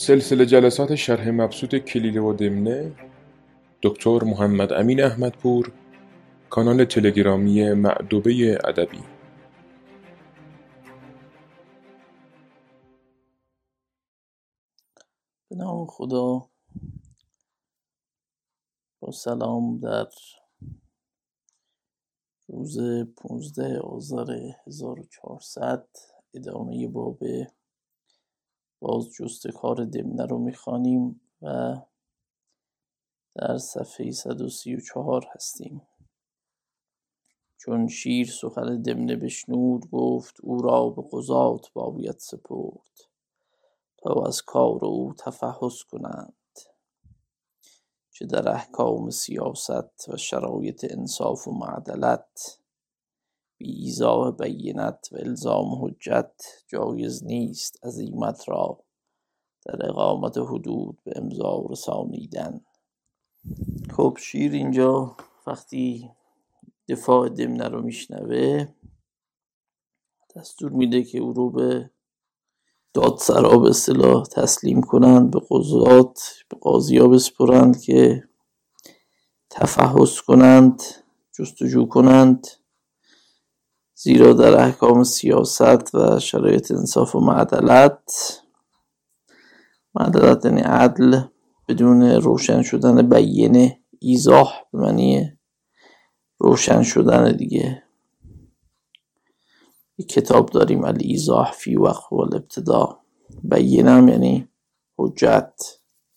سلسله جلسات شرح مبسوط کلیله و دمنه دکتر محمد امین احمدپور کانال تلگرامی معدوبه ادبی. به نام خدا. با سلام در روز 15 آذر 1400 ادامه باب باز جست کار دمنه رو می‌خوانیم و در صفحه 134 هستیم. چون شیر سخن دمنه بشنود گفت او را به قضات باید سپرد تا از کار او تفحص کنند. چه در احکام سیاست و شرایط انصاف و معدلت بی ایضاح بینت و الزام حجت جایز نیست عزیمت را در اقامت حدود به امضا رسانیدن. خب شیر اینجا وقتی دفاع دمنه رو میشنوه دستور میده که او رو به دادسرا به اصطلاح تسلیم کنند به قضات به قاضی ها بسپرند که تفحص کنند جستجو کنند. زیرا در احکام سیاست و شرایط انصاف و معدلت معدلت یعنی عدل بدون روشن شدن بیینه ایزاح به معنی روشن شدن دیگه. یک کتاب داریم ایزاح فی وقت و الابتدا. بینم یعنی حجت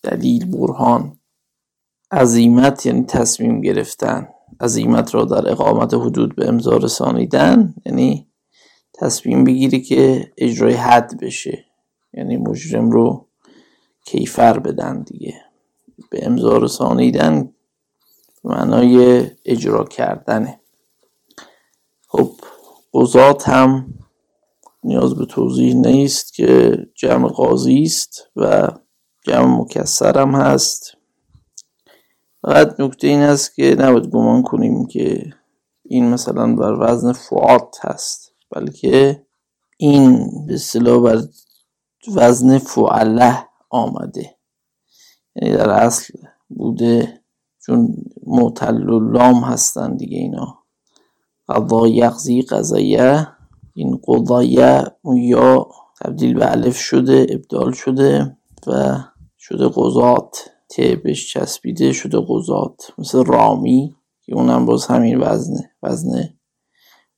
دلیل برهان. عظیمت یعنی تصمیم گرفتن. عظیمت را در اقامت حدود به امضا رسانیدن یعنی تصمیم بگیری که اجرای حد بشه. یعنی مجرم رو کیفر بدن دیگه. به امضا رسانیدن معنای اجرا کردنه. خب قضات هم نیاز به توضیح نیست که جمع قاضی است و جمع مکسر هم هست. فقط نکته این است که نباید گمان کنیم که این مثلا بر وزن فعات هست بلکه این به اصطلاح بر وزن فعله آمده. یعنی در اصل بوده چون معتل لام هستن دیگه اینا. قضا یقضی قضایه این قضایه یا تبدیل به الف شده ابدال شده و شده قضات. ت بهش چسبیده شده قضات. مثل رامی که اونم باز همین وزنه وزن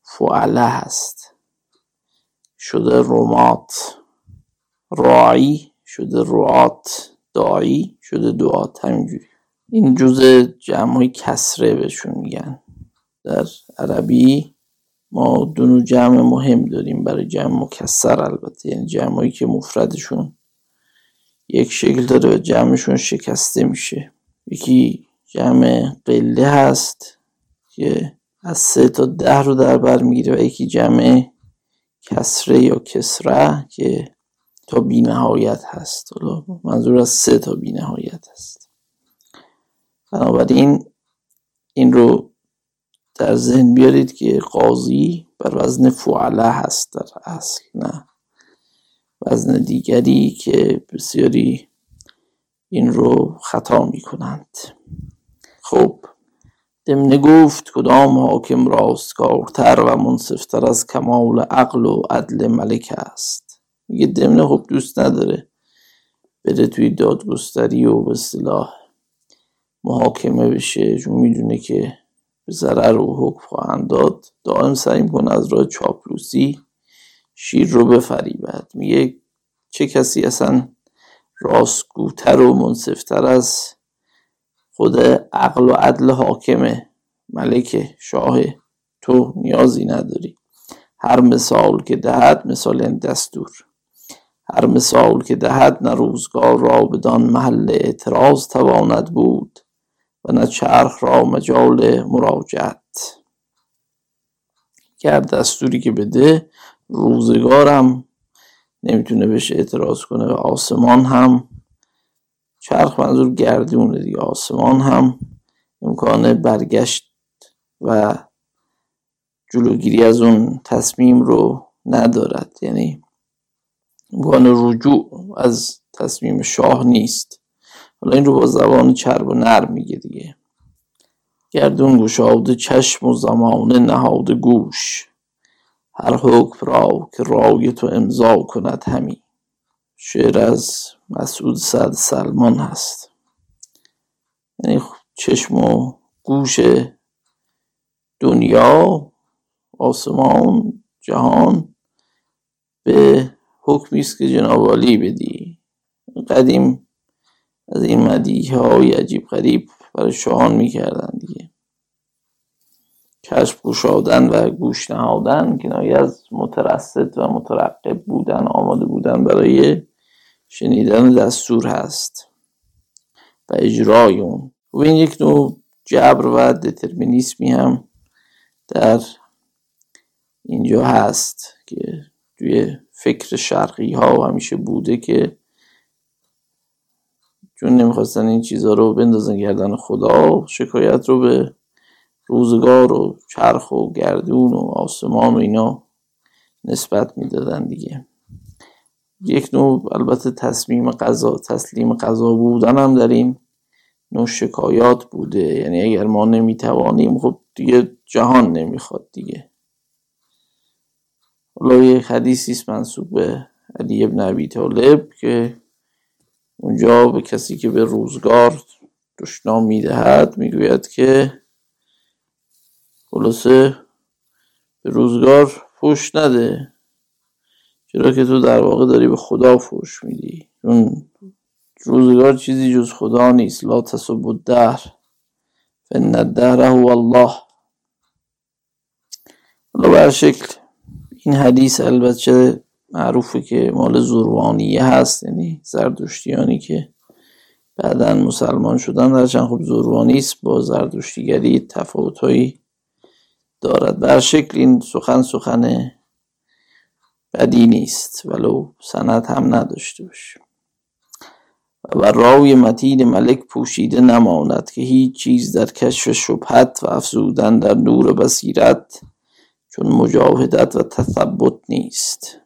فعله هست. شده رومات راعی شده روات داعی شده دعات. همینجوری. این جزء جمع کسره بهشون میگن. در عربی ما دو جمع مهم داریم برای جمع مکسر البته. یعنی جمعایی که مفردشون یک شکل داره و جمعشون شکسته میشه. یکی جمع قله هست که از سه تا ده رو در بر می‌گیره و یکی جمع کسره یا کسره که تا بی نهایت هست منظور از سه تا بی نهایت هست. بنابراین این رو در ذهن بیارید که قاضی بر وزن فعله هست در اصل نه وزن دیگری که بسیاری این رو خطا می کنند خب دمنه گفت کدام حاکم راستکارتر و منصفتر از کمال عقل و عدل ملک است. میگه دمنه خب دوست نداره بره توی دادگستری و به اصطلاح محاکمه بشه. چون می‌دونه که به ضرر و حکم خواهند داد. دائم سعی می‌کنه از راه چاپلوسی شیر رو بفریبد میگه چه کسی اصلا راستگوتر و منصفتر از خود عقل و عدل حاکمه ملک شاه تو نیازی نداری. هر مثال که دهد مثال دستور. هر مثال که دهد نه روزگار را بدان محل اعتراض تواند بود و نه چرخ را مجال مراجعت. کرد دستوری که بده روزگارم نمی‌تونه بهش اعتراض کنه. و آسمان هم چرخ منظور گردونه دیگه. آسمان هم امکان برگشت و جلوگیری از اون تصمیم رو ندارد. یعنی امکان رجوع از تصمیم شاه نیست. حالا این رو با زبان چرب و نرم میگه دیگه. گردون گشاده چشم و زمانه نهاده گوش. هر حکم را که رای تو امضا کند همی. شعر از مسعود سعد سلمان هست. یعنی چشم و گوش دنیا آسمان جهان به حکمی است که جناب عالی بدی. قدیم از این مدیه های عجیب غریب برای شاهان می‌کردن دیگه. کشف گشادن و گوش نهادن کنایه از مترصد و مترقب بودن آماده بودن برای شنیدن دستور هست و اجرای اون. و این یک نوع جبر و دترمینیسمی هم در اینجا هست که توی فکر شرقی ها همیشه بوده که چون نمی‌خواستن این چیزها رو بندازن گردن خدا شکایت رو به روزگار و چرخ و گردون و آسمان و اینا نسبت می‌دادن دیگه. یک نوع البته تصمیم قضا تسلیم قضا بودن هم در این نوع شکایات بوده. یعنی اگر ما نمی‌توانیم خب دیگه جهان نمی‌خواد دیگه. حالا یک حدیثی است منصوب به علی ابن ابی طالب که اونجا به کسی که به روزگار دشنام می‌دهد می‌گوید که خلاصه به روزگار فوش نده. چرا که تو در واقع داری به خدا فوش میدی؟ چون روزگار چیزی جز خدا نیست. لا تسب الدهر فان الدهر هو الله. حالا شکل این حدیث البته معروفه که مال زروانیه هست. یعنی زردشتیانی که بعدا مسلمان شدن هرچند خب زروانی است با زردشتیگری تفاوتهایی دارد. بر شکل این سخن سخن بدی نیست ولو سند هم نداشته باشه و راوی متین ملک پوشیده نماند که هیچ چیز در کشف شبهت و افزودن در نور بصیرت چون مجاهدت و تثبت نیست.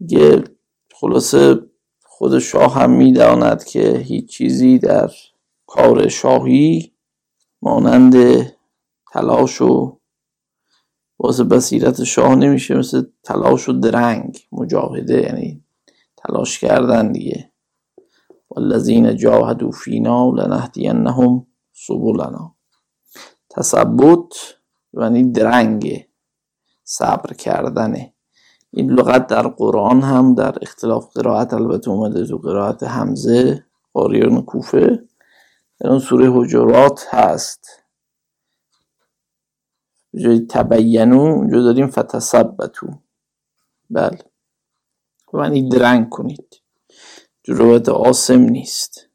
میگه خلاصه خود شاه هم می‌داند که هیچ چیزی در کار شاهی مانند تلاش و واسه بصیرت شاه نمیشه مثل تلاش و درنگ مجاهده یعنی تلاش کردن دیگه. والذین جاهدوا فینا لنهدینهم سبلنا. تثبت یعنی درنگ صبر کردنه این لغت در قرآن هم در اختلاف قرائت البته اومده تو قرائت حمزه قاریان کوفه. در اون سوره حجرات هست. به جای تبینو اونجا داریم فتثبتو بله. یعنی درنگ کنید. روایت آسم نیست.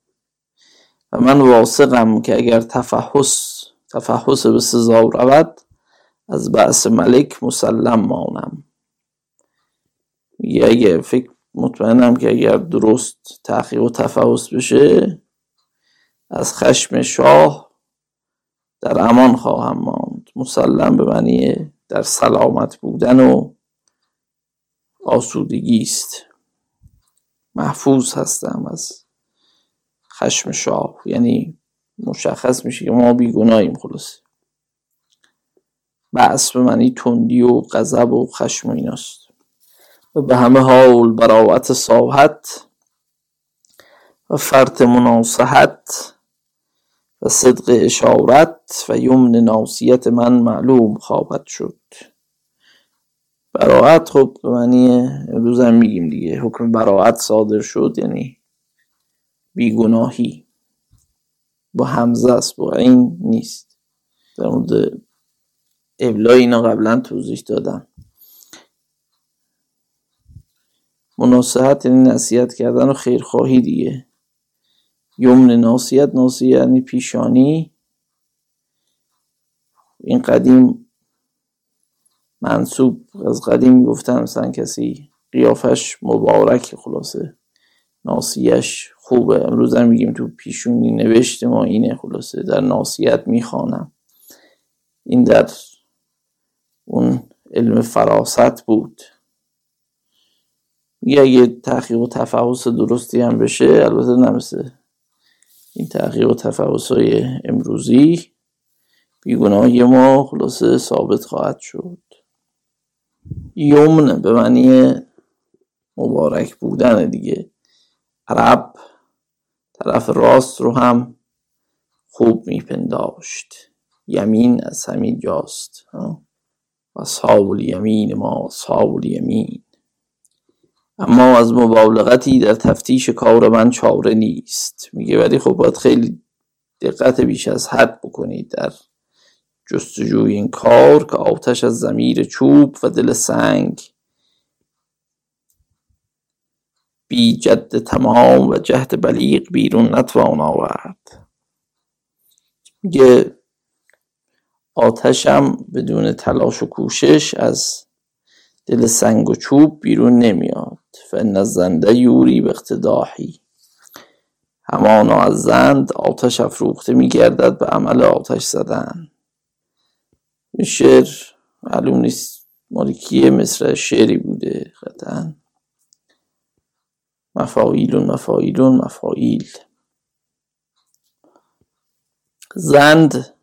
و من واثقم که اگر تفحص تفحص به سزا رود از بعث ملک مسلم مانم. میگه اگه فکر مطمئنم که اگر درست تحقیق و تفحص بشه از خشم شاه در امان خواهم ماند. مسلم به معنی در سلامت بودن و آسودگی است. محفوظ هستم از خشم شاه. یعنی مشخص میشه که ما بیگناهیم خلاصه. بعث به معنی تندی و غضب و خشم و ایناست. و به همه حال براعت ساحت و فرط مناصحت و صدق اشارت و یمن ناسیت من معلوم خواهد شد. براعت خب به معنی امروز هم میگیم دیگه. حکم براعت صادر شد یعنی بیگناهی با همزه است با این نیست. در مورد ابلای اینا قبلا توضیح دادم. مناسحت یعنی نصیحت کردن و خیرخواهی دیگه. یمن ناسیت ناسیت یعنی پیشانی. این قدیم منصوب از قدیم گفتن مثلا کسی قیافش مبارک خلاصه ناسیش خوبه. امروز هم میگیم تو پیشونی نوشته ما اینه خلاصه در ناسیت می‌خوانم. این در اون علم فراست بود. میگه اگه تحقیق و تفحص درستی هم بشه البته نمیشه. این تحقیق و تفحص های امروزی بیگناهی ما خلاصه ثابت خواهد شد. یمن به معنی مبارک بودن دیگه. عرب طرف راست رو هم خوب میپنداشت. یمین از همین جاست. اصحاب الیمین ما اصحاب الیمین اما از مبالغتی در تفتیش کار من چاره نیست. میگه ولی خب باید خیلی دقت بیش از حد بکنید در جستجوی این کار که آتش از زمیر چوب و دل سنگ بی جد تمام و جهد بلیغ بیرون نتوان آورد. میگه آتشم بدون تلاش و کوشش از دل سنگ و چوب بیرون نمیاد. فن زنده یوری به اقتداحی همانا از زند آتش افروخته میگردد به عمل آتش زدن. این شعر معلوم نیست مالکیه مصر شعری بوده قطعا. مفایل مفایل مفایل زند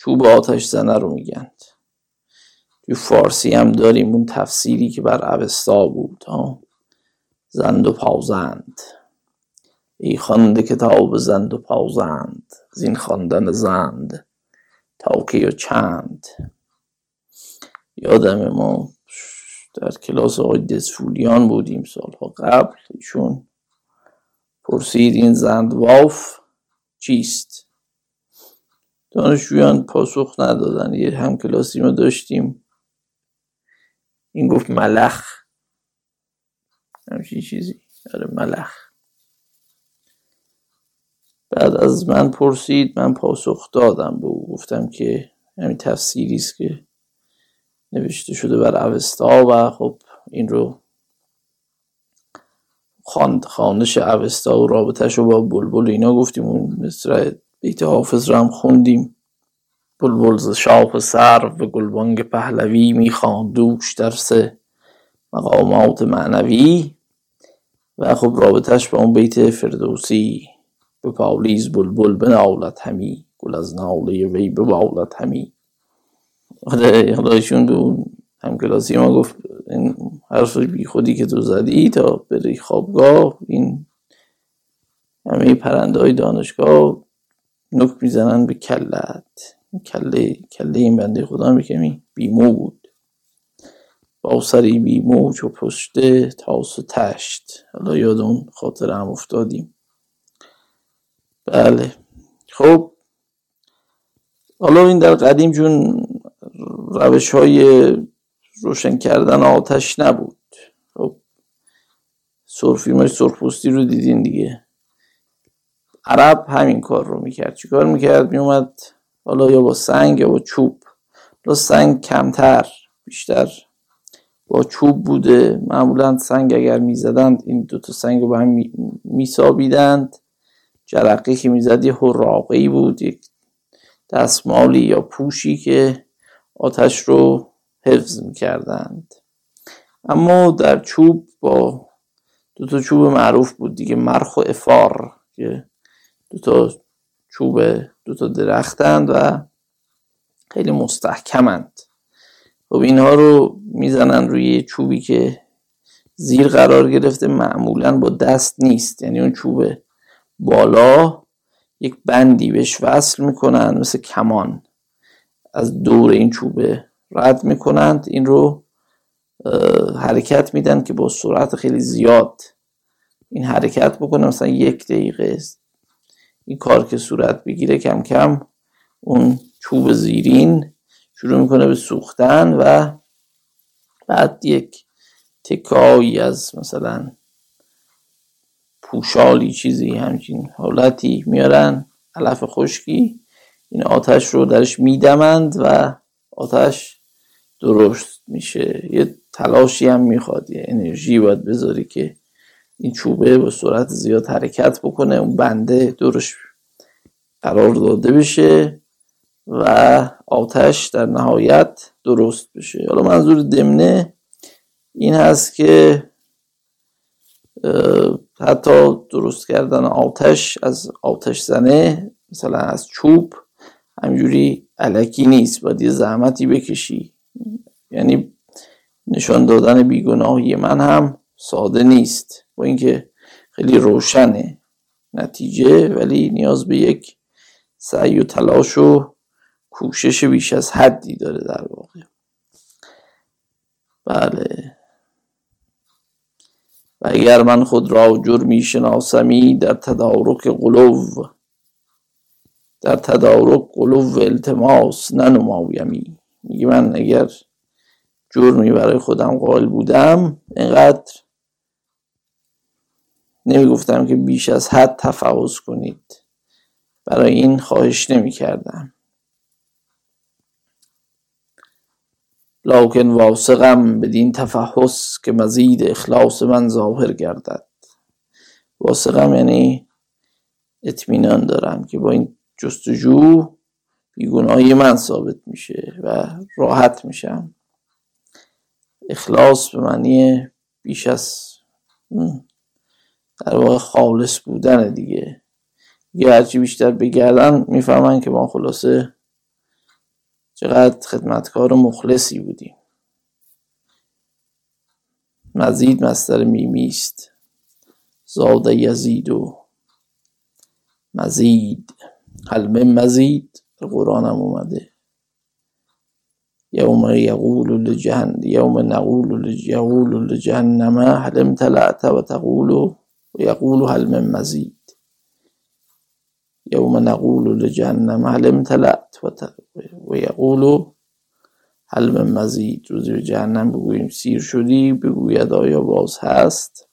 چوب آتش زنه رو میگند. توی فارسی هم داریم اون تفسیری که بر اوستا بود ها؟ زند و پاوزند ای خوانده کتاب زند و پاوزند زین خواندن زند تا و چند. یادم ما در کلاس آقای دسفولیان بودیم سالها قبل ایشون پرسید این زند واف چیست؟ دانشجویان پاسخ ندادن یه همکلاسی ما داشتیم. این گفت ملخ. همچین چیزی. آره ملخ. بعد از من پرسید من پاسخ دادم به او. گفتم که همین تفسیری است که نوشته شده بر اوستا و خب این رو خاند خانش اوستا و رابطهش رو با بلبل اینا گفتیم اون مصر بیت حافظ رو هم خوندیم. بلبل ز شاخ سر و گلبانگ پهلوی می‌خواند دوش درس مقامات معنوی و خب رابطش با اون بیت فردوسی به پالیز بلبل بنالد همی گل از ناله وی ببالد همی. حالا به اون همکلاسی ما گفت این حرف بی خودی که تو زدی تا بری خوابگاه این همه پرنده های دانشگاه نک می‌زنن به کلت. کله کله این بنده خدا می کمی بیمو بود. با سری بیمو و پشته تاس و تشت. حالا یاد اون خاطر هم افتادیم. بله. خب. حالا این در قدیم چون روش های روشن کردن آتش نبود. خب. سرفیلم سرخپوستی رو دیدین دیگه. عرب همین کار رو می‌کرد. چیکار می‌کرد؟ میومد حالا یا با سنگ یا با چوب. حالا سنگ کمتر بیشتر. با چوب بوده. معمولا سنگ اگر می‌زدند این دوتا سنگ رو به هم میسابیدند. جرقه که می‌زد یه حراقه بود. یک دستمالی یا پوشی که آتش رو حفظ می‌کردند. اما در چوب با دو تا چوب معروف بود. دیگه مرخ و افار که دو تا چوب دو تا درختند و خیلی مستحکمند. خب اینها رو می‌زنن روی چوبی که زیر قرار گرفته معمولا با دست نیست. یعنی اون چوب بالا یک بندی بهش وصل می‌کنن مثل کمان. از دور این چوبه رد می‌کنند. این رو حرکت میدن که با سرعت خیلی زیاد این حرکت بکنه. مثلا یک دقیقه این کار که صورت بگیره کم کم اون چوب زیرین شروع می‌کنه به سوختن و بعد یک تکایی از مثلا پوشالی چیزی همچین حالتی میارن علف خشکی این آتش رو درش میدمند و آتش درست میشه. یه تلاشی هم می‌خواد یه انرژی باید بذاری که این چوبه با سرعت زیاد حرکت بکنه اون بنده دورش قرار داده بشه و آتش در نهایت درست بشه. حالا منظور دمنه این هست که حتی درست کردن آتش از آتش زنه مثلا از چوب همجوری علکی نیست باید یه زحمتی بکشی. یعنی نشان دادن بیگناهی من هم ساده نیست. با اینکه خیلی روشنه نتیجه ولی نیاز به یک سعی و تلاش و کوشش بیش از حدی داره در واقع. بله. و اگر من خود را جرمی شناسمی در تدارک قلوب در تدارک قلوب التماس ننمایمی. میگه من اگر جرمی برای خودم قائل بودم اینقدر نمی‌گفتم که بیش از حد تفحص کنید. برای این خواهش نمی کردم لاکن واسقم بدین تفحص که مزید اخلاص من ظاهر گردد. واسقم یعنی اطمینان دارم که با این جستجو بیگناهی من ثابت میشه و راحت میشم. اخلاص به معنی بیش از در واقع خالص بودن دیگه. یه هرچی بیشتر بگردن می‌فهمن که ما خلاصه چقدر خدمتکار و مخلصی بودیم. مزید مستر میمی است. زاد یزید و مزید. حلمه مزید در قرآن هم اومده. یوم یقول لجهن یوم نقول یقول لجهنم هل امتلعت و تقول. و یقول هل من مزید یوم نقول لجهنم هل امتلعت و هل من مزید روزی به جهنم بگوییم سیر شدی بگوید آیا باز هست؟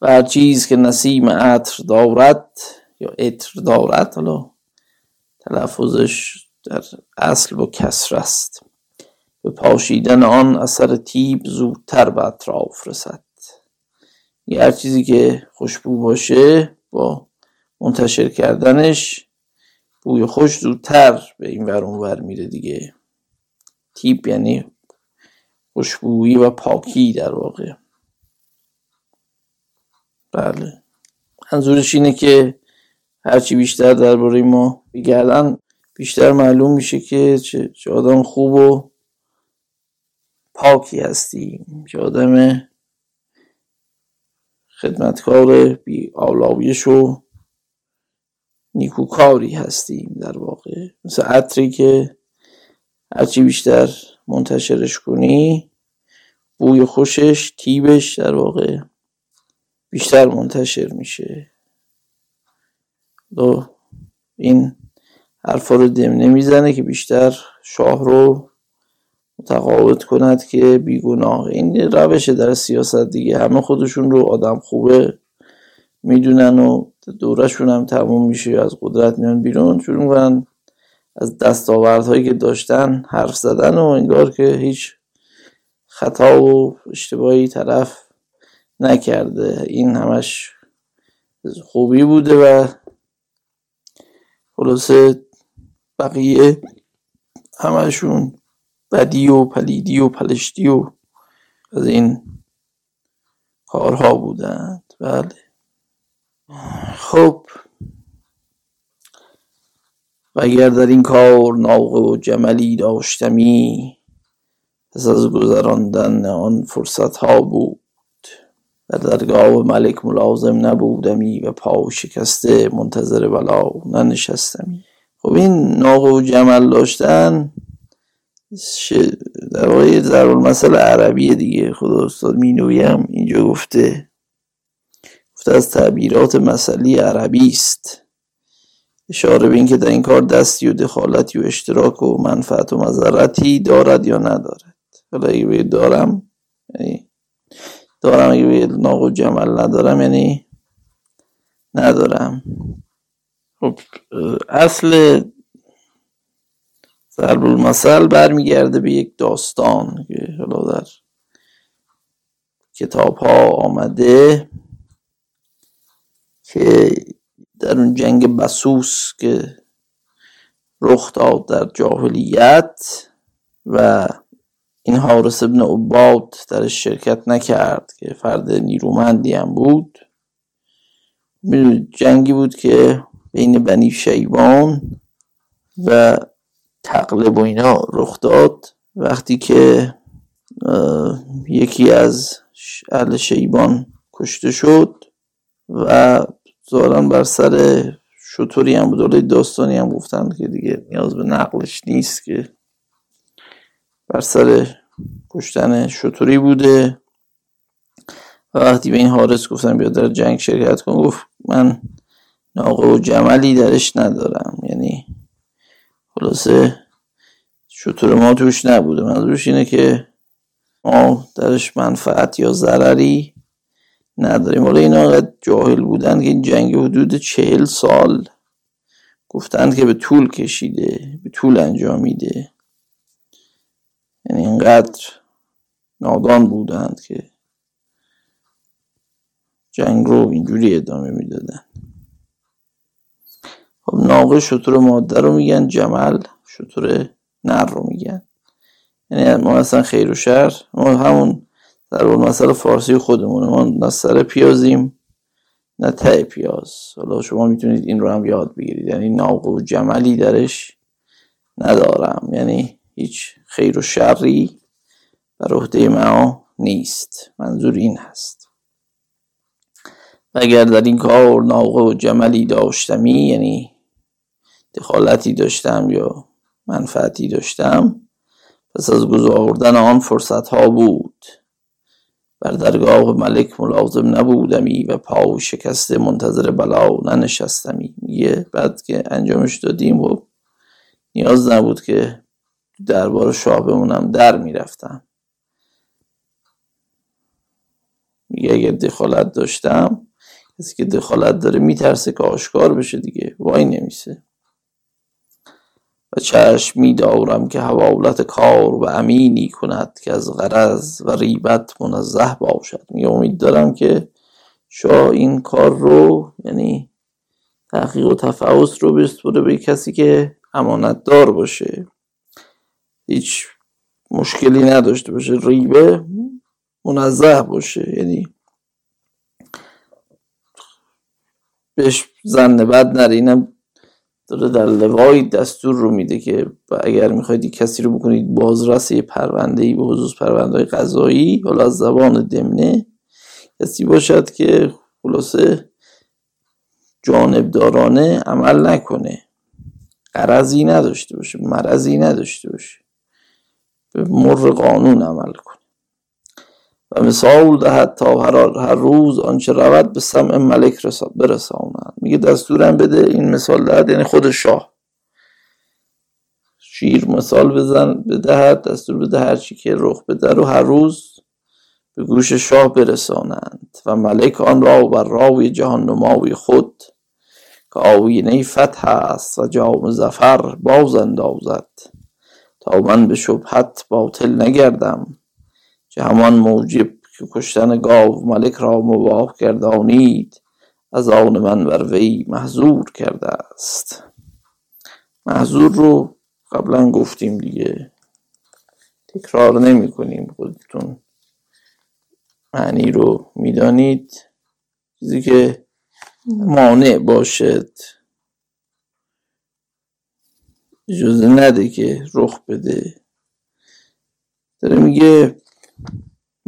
و هر چیز که نسیم عطر دارد یا عطر دارد حالا تلفظش در اصل با کسر است. به پاشیدن آن اثر تیب زودتر به اطراف رسد. یه هر چیزی که خوشبو باشه با منتشر کردنش بوی خوش زودتر به این ور ور میره دیگه. تیپ یعنی خوشبویی و پاکی در واقع. بله. منظورش اینه که هرچی بیشتر درباره ما بگردن بیشتر معلوم میشه که چه, چه آدم خوب و پاکی هستیم. چه آدم خدمتکار بی آلایش و نیکوکاری هستیم در واقع. مثل عطری که هرچی بیشتر منتشرش کنی بوی خوشش تیبش در واقع بیشتر منتشر میشه. دو این حرفا رو دم نمی‌زنه که بیشتر شاه رو متقاعد کند که بیگناه. این روشه در سیاست دیگه. همه خودشون رو آدم خوبه می‌دونن و دورشون هم تموم میشه. از قدرت میان بیرون. شروع می‌کنن از دستاوردهایی که داشتن حرف زدن و انگار که هیچ خطا و اشتباهی طرف نکرده. این همش خوبی بوده و خلاصه بقیه همشون بدی و پلیدی و پلشتی و از این کارها بودند. بله. خب. و اگر در این کار ناقه و جملی داشتمی پس از گذراندن آن فرصت ها بود. در درگاه ملک ملازم نبودمی و پا شکسته منتظر بلا ننشستمی. خب این ناقه و جمل داشتن در واقع ضرب المثل عربی دیگه. خدا استاد مینوی هم اینجا گفته. گفته از تعبیرات مثلی عربی است. اشاره به اینکه در این کار دستی و دخالتی و اشتراک و منفعت و مذرتی دارد یا ندارد. حالا اگه دارم یعنی دارم اگه ناق و جمل ندارم یعنی ندارم. خب اصل ضرب المثل برمیگرده به یک داستان که حالا در کتاب ها آمده که در اون جنگ بسوس که رخ داد در جاهلیت و این حارس ابن عباد در شرکت نکرد که فرد نیرومندی هم بود. جنگی بود که بین بنی شیبان و تقلب و اینا رخ داد. وقتی که یکی از اهل شیبان کشته شد و ظاهرا بر سر شطوری هم بود. داستانی هم گفتن که دیگه نیاز به نقلش نیست که بر سر کشتن شطوری بوده. و وقتی به این حارس گفتم بیا در جنگ شرکت کن گفت من ناقه و جملی درش ندارم. یعنی خلاصه شطور ما توش نبوده. منظورش اینه که ما درش منفعت یا ضرری نداریم. حالا اینا جاهل بودن که این جنگ حدود چهل سال گفتند که به طول کشیده به طول انجامیده. یعنی اینقدر نادان بودند که جنگ رو اینجوری ادامه می‌دادن. خب ناقه شطور ماده رو میگن جمل شطور نر رو میگن. یعنی ما اصلا خیر و شر ما همون در اون مسئله فارسی خودمونه. ما نه سر پیازیم نه ته پیاز. حالا شما می‌تونید این رو هم یاد بگیرید. یعنی ناقه و جملی درش ندارم. یعنی هیچ خیر و شری بر عهده ما نیست. منظور این هست. و اگر در این کار ناقه و جملی داشتمی یعنی دخالتی داشتم یا منفعتی داشتم پس از گذاردن آن فرصت ها بود. بر درگاه ملک ملازم نبودمی و پاو شکسته منتظر بلا ننشستمی. میگه بعد که انجامش دادیم و نیاز نبود که دربار شاه بمونم در می‌رفتم. میگه اگر دخالت داشتم کسی که دخالت داره میترسه که آشکار بشه دیگه. وای نمیسه. و چشم می دارم که حوالت کار و امینی کند که از غرض و ریبت منزه باشد. می امید دارم که شاه این کار رو یعنی تحقیق و تفحص رو بسپره به کسی که امانت دار باشه. هیچ مشکلی نداشته باشه. ریبه منزه باشه. یعنی بهش زن بد نره اینم داره در لوای دستور رو میده که اگر می‌خواید کسی رو بکنید بازرس یه پرونده ای به خصوص پرونده قضایی حالا از زبان دمنه کسی باشد که خلاصه جانبدارانه عمل نکنه. قرضی نداشته باشه مرضی نداشته باشه. به مر قانون عمل کنه. و مثال دهد تا هر, هر روز آنچه رود به سمع ملک برسانند میگه دستورم بده این مثال دهد یعنی خود شاه. شیر مثال بزن بدهد دستور بده هرچی که رخ بده رو هر روز به گوش شاه برسانند و ملک آن را بر راوی جهان نماوی خود که آوینه فتح است و جام زفر باز اندازد. تا من به شبهت باطل نگردم. که همان موجب که کشتن گاو ملک را مباه گردانید از آن من بر وی محضور کرده است. محضور رو قبلا گفتیم دیگه. تکرار نمی کنیم خودتون. معنی رو می‌دانید چیزی که مانع باشد. اجازه نده که رخ بده. داره میگه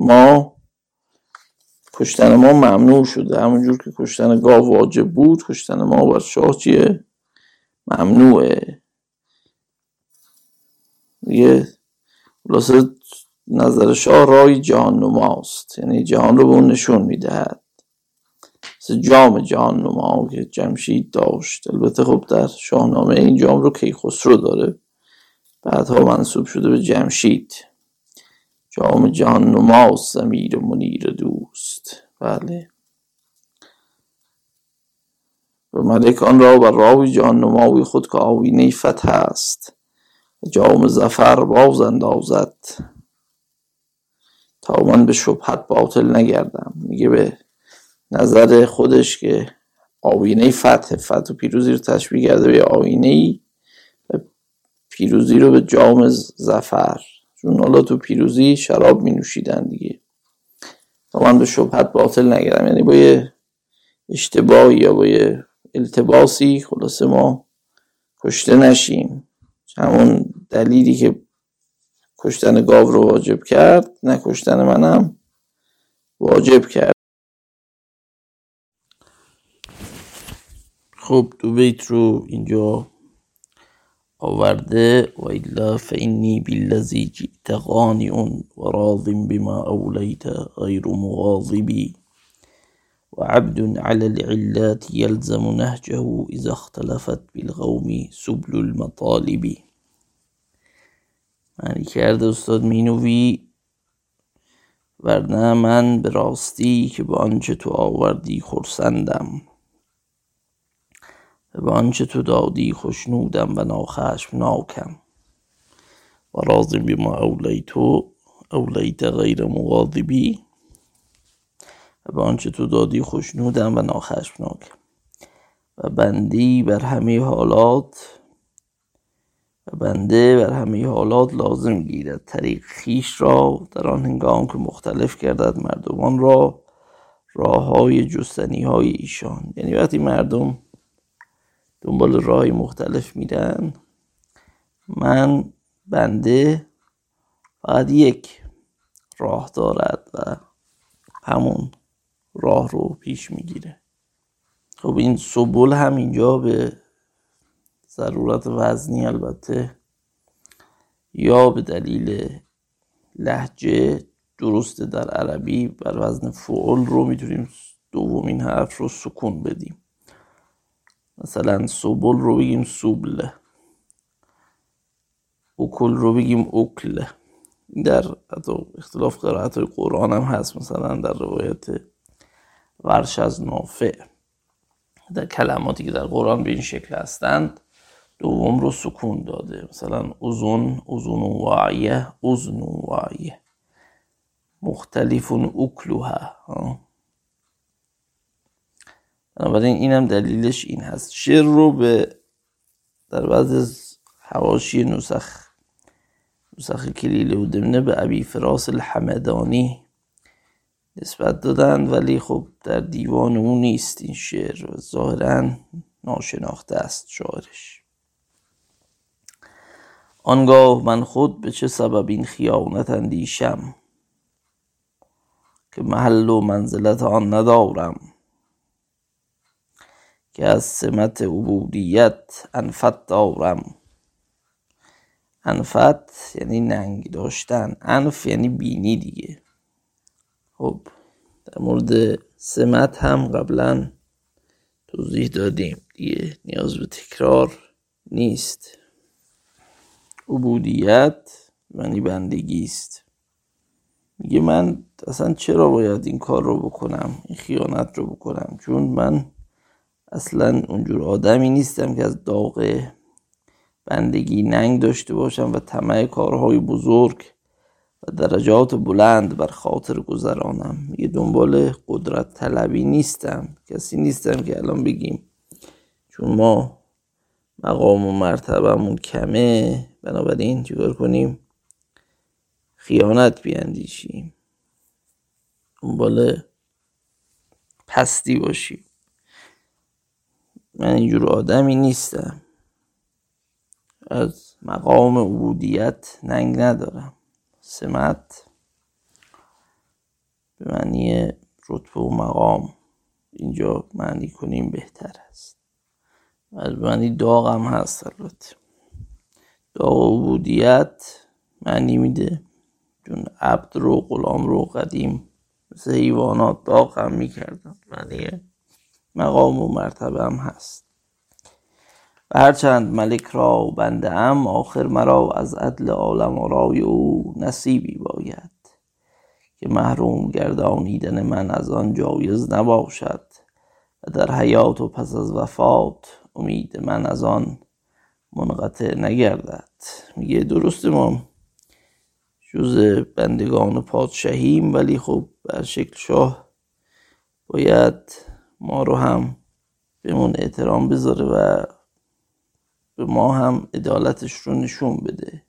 ما کشتن ما ممنوع شده. همونجور که کشتن گاو واجب بود کشتن ما بر شاه چیه؟ ممنوعه. یه خلاصه نظر شاه رای جهان نماست یعنی جهان رو به اون نشون می‌دهد. مثل جام جهان نما که جمشید داشت. البته خب در شاهنامه این جام رو کیخسرو داره. بعدها منصوب شده به جمشید. جام جهان نماست زمیر منیر دوست. بله. و ملک آن را بر راوی جهان نماوی خود که آوینه فتح است. و جام زفر باز اندازد. تا من به شبهت باطل نگردم. میگه به نظر خودش که آوینه فتح فتح و پیروزی رو تشبیه کرده به آوینه پیروزی رو به جام زفر چون حالا تو پیروزی شراب می نوشیدن دیگه. تا من به شبهت باطل نگردم. یعنی با یه اشتباهی یا با یه التباسی خلاصه ما کشته نشیم. همون دلیلی که کشتن گاو رو واجب کرد نکشتن منم واجب کرد. خب دو بیت رو اینجا آورده و الا فإنی بالذی جئت قانع و راض بما اولیت غیر مغاضبی وعبد على العلات يلزم نهجه إذا اختلفت بالقوم سبل المطالب. معنی کرده استاد مینوی ورنه من به راستی که به آنچه تو آوردی خرسندم. و به آنچه تو دادی خوشنودم و ناکم و راضی بما اولیتو اولیت غیر مغاضبی. و به آنچه تو دادی خوشنودم و ناخشمناکم. و بندی بر همه حالات و بنده بر همه حالات لازم گیرد طریق خیش را در آن هنگام که مختلف کردد مردمان را راه های جستنی های ایشان. یعنی وقتی مردم دنبال راه مختلف میرن. من بنده فقط یک راه دارد و همون راه رو پیش می‌گیره. خب این سبول هم اینجا به ضرورت وزنی البته یا به دلیل لحجه درسته در عربی بر وزن فعل رو می‌تونیم دومین حرف رو سکون بدیم. مثلا سبل رو بگیم سوبل اکل رو بگیم اکل. در اختلاف قرائت قرآن هم هست مثلا در روایت ورش از نافع. در کلماتی که در قرآن به این شکل هستند دوم رو سکون داده. مثلا ازون ازون وعیه ازن وعیه. مختلف اکلوها. بنابراین اینم دلیلش این هست. شعر رو به در بعض حواشی نسخ نسخ کلیل و دمنه به ابی فراس الحمدانی نسبت دادن ولی خب در دیوان اون نیست این شعر ظاهرا ناشناخته است شاعرش. آنگاه من خود به چه سبب این خیانت اندیشم که محل و منزلت آن ندارم؟ که از سمت عبودیت انفت دارم. انفت یعنی ننگ داشتن. انف یعنی بینی دیگه. خب در مورد سمت هم قبلا توضیح دادیم دیگه. نیاز به تکرار نیست. عبودیت یعنی بندگی است. میگه من اصلا چرا باید این کار رو بکنم؟ این خیانت رو بکنم؟ چون من اصلا اونجور آدمی نیستم که از داغ بندگی ننگ داشته باشم و طمع کارهای بزرگ و درجات بلند بر خاطر گذرانم. یه دنبال قدرت طلبی نیستم. کسی نیستم که الان بگیم چون ما مقام و مرتبمون کمه بنابراین چیکار کنیم؟ خیانت بیاندیشیم. دنبال پستی باشیم. من اینجور آدمی نیستم. از مقام عبودیت ننگ ندارم. سمت به معنی رتبه و مقام. اینجا معنی کنیم بهتر است. از معنی داغم هست البته. داغ عبودیت معنی میده. چون عبد رو غلام رو قدیم مثل حیوانات داغ هم معنی مقام و مرتبه هم هست. و هرچند ملک را بنده ام آخر مرا از عدل عالم رای او نصیبی باید که محروم گردانیدن من از آن جایز نباشد و در حیات و پس از وفات امید من از آن منقطع نگردد. میگه درست ما جز بندگان پادشاهیم ولی خب بر شکل شاه باید ما رو هم بهمون احترام بذاره و به ما هم عدالتش رو نشون بده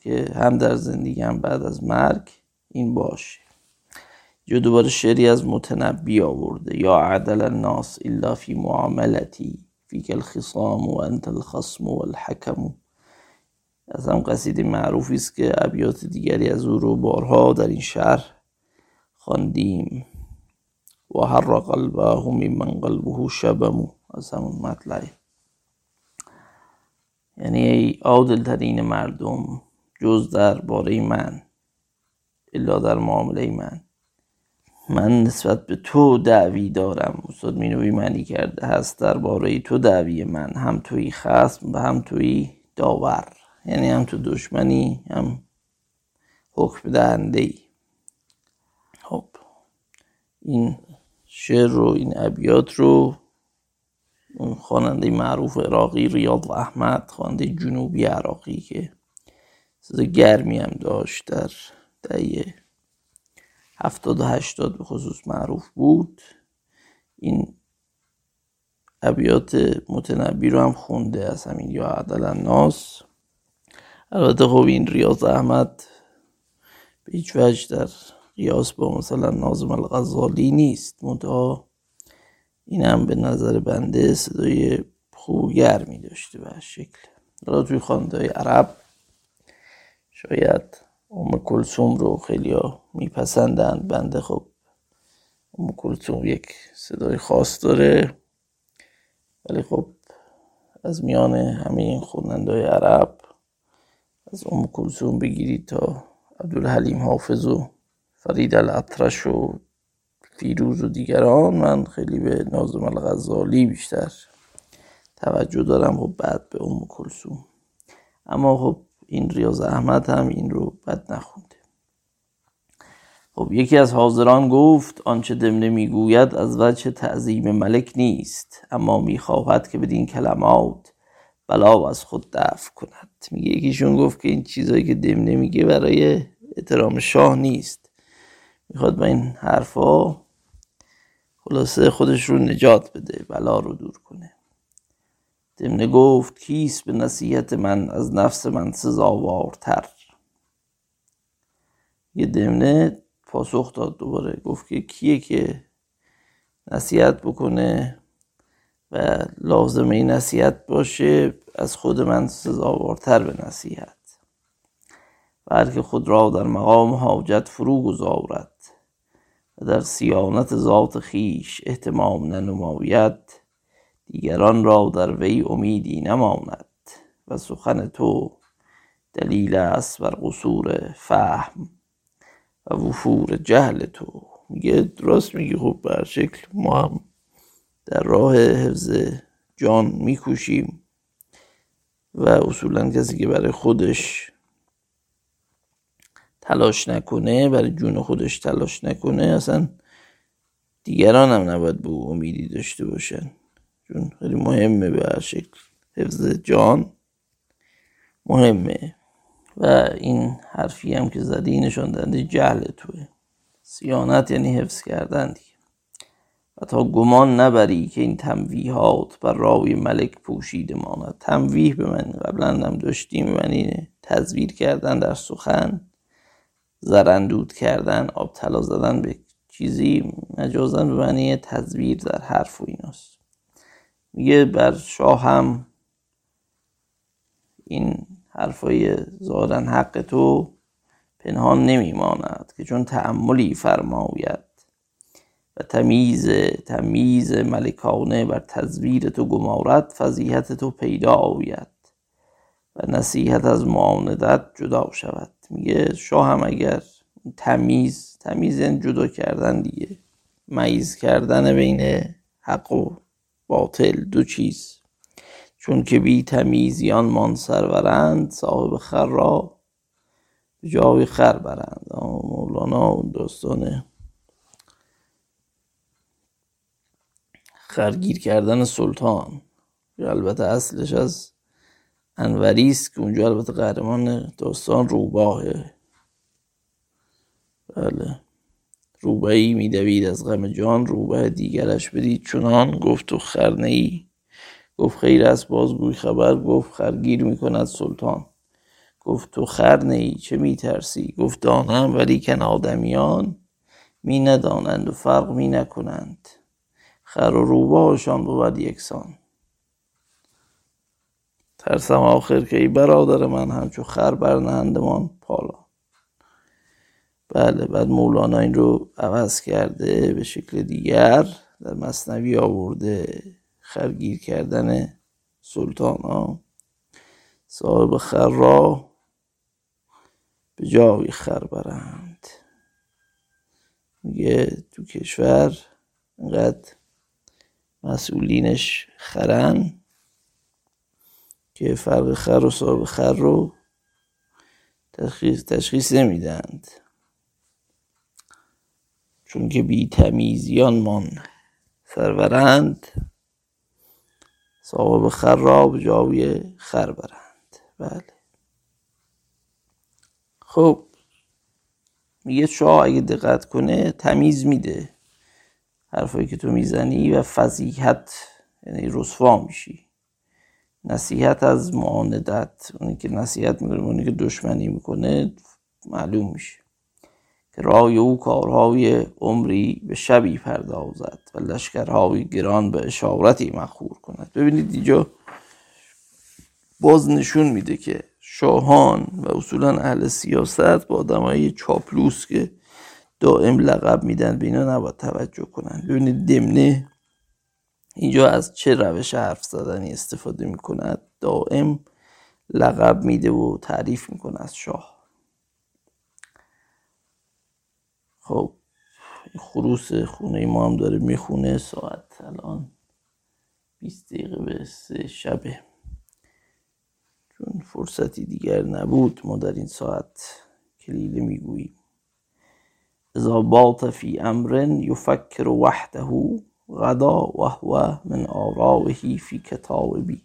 که هم در زندگی هم بعد از مرگ این باشه. جو دوباره شعری از متنبی آورده یا عدل الناس الا فی معاملتی فیک الخصام و انت الخصم و الحکم. از هم قصیده معروفی است که ابیات دیگری از او رو بارها در این شهر خواندیم. و هر قلبه من قلبه شبمو از همون مطلعه یعنی ای عادل ترین مردم جز در باره من الا در معامله من. من نسبت به تو دعوی دارم. استاد مینوی معنی کرده هست در باره تو دعوی من. هم توی خصم و هم توی داور. یعنی هم تو دشمنی هم حکم دهنده ای خب این شعر رو این ابیات رو. اون خواننده معروف عراقی ریاض احمد خواننده جنوبی عراقی که صدا گرمی هم داشت در دهه هفتاد و هشتاد به خصوص معروف بود. این ابیات متنبی رو هم خونده از همین یا عدل الناس. البته خب این ریاض احمد به هیچ وجه در قیاس با مثلا نازم الغزالی نیست. منتها این هم به نظر بنده صدای خوب گرمی داشته به شکل. حالا توی خانده عرب شاید ام کلسوم رو خیلی ها میپسندند بنده خب ام کلسوم یک صدای خاص داره. ولی خب از میان همه این خواننده عرب از ام کلسوم بگیرید تا عبدالحلیم حافظ و فرید الاطرش و فیروز و دیگران. من خیلی به نازم الغزالی بیشتر توجه دارم و بعد به ام کلسوم اما خب این ریاض احمد هم این رو بد نخونده. خب یکی از حاضران گفت آنچه دمنه می‌گوید از وجه تعظیم ملک نیست اما می‌خواهد که بدین کلمات بلا از خود دفع کند. میگه یکیشون گفت که این چیزایی که دمنه میگه برای احترام شاه نیست. می‌خواد با این حرفا خلاصه خودش رو نجات بده بلا رو دور کنه. دمنه گفت کیست به نصیحت من؟ از نفس من سزاوارتر. یه دمنه پاسخ داد دوباره گفت که کیه که نصیحت بکنه و لازمه نصیحت باشه از خود من سزاوارتر به نصیحت. و که خود را در مقام حاجت فرو گذارد. در سیانت ذات خیش احتمام ننماید دیگران را در وی امیدی نماند و سخن تو دلیل است بر قصور فهم و وفور جهل تو. میگه درست میگه خب بر شکل ما هم در راه حفظ جان میکوشیم و اصولا کسی که برای خودش تلاش نکنه برای جون خودش تلاش نکنه اصلا دیگران هم نباید به امیدی داشته باشن. چون خیلی مهمه به هر شکل. حفظ جان مهمه. و این حرفی هم که زدی نشان دهنده جهل توه. سیانت یعنی حفظ کردن دیگه. و تا گمان نبری که این تنویحات بر راوی ملک پوشیده ماند. تنویح به من قبلا هم داشتیم من تزویر کردن در سخن. زرندود کردن آب طلا زدن به چیزی مجازن به معنی تزویر در حرف و ایناست. میگه بر شاه هم این حرفای زادن حق تو پنهان نمیماند که چون تعملی فرماید و تمیز تمیز ملکانه بر تزویر تو گمارد فضیحت تو پیدا آوید و نصیحت از معاندت جدا شود. میگه شاه هم اگر تمیز تمیز یعنی جدا کردن دیگه. میز کردن بین حق و باطل دو چیز. چون که بی تمیزیان مان سرورند صاحب خر را جاوی خر برند. مولانا اون داستان خرگیر کردن سلطان. البته اصلش از انوری است که اونجا البته قهرمان داستان روباهه. بله. روبهی میدوید از غم جان روبه دیگرش بدید چنان. گفت و خرنه ای گفت خیر است بازگوی خبر. گفت خرگیر می‌کند سلطان. گفت تو خر ای چه میترسی؟ گفت دانم ولی کن آدمیان می ندانند و فرق می نکنند. خر و روباهشان بود یکسان. ترسم آخر که ای برادر من همچو خر بر نهندمان پالا. بله بعد مولانا این رو عوض کرده به شکل دیگر در مصنوی آورده خرگیر کردن سلطان ها صاحب خر را به جای خر برند. میگه تو کشور اینقدر مسئولینش خرن. که فرق خر و صاحب خر رو تشخیص, تشخیص نمیدند چون که بی تمیزیان من سرورند صاحب خر را به جای خر برند. بله. خب میگه شاه اگه دقت کنه تمیز میده. حرفایی که تو می‌زنی و فضیحت یعنی رسوا میشی. نصیحت از معاندت اونی که نصیحت می‌کنه اونی که دشمنی می‌کنه معلوم میشه که رای او کارهای عمری به شبی پردازد و لشکرهای گران به اشارتی مخور کند. ببینید اینجا باز نشون میده که شاهان و اصولا اهل سیاست با آدمای چاپلوس که دائم لقب میدن به اینا نباید توجه کنن. ببینید دمنه اینجا از چه روش حرف زدنی استفاده می‌کند؟ دائم لقب میده و تعریف می‌کنه از شاه. خب خروس خونه ما هم داره می‌خونه ساعت الان 20 دقیقه به سه شبه. چون فرصتی دیگر نبود ما در این ساعت کلیله می‌گوییم. اذا فی امر یفکر وحده. غدا و هو من آرائه فی کتابی.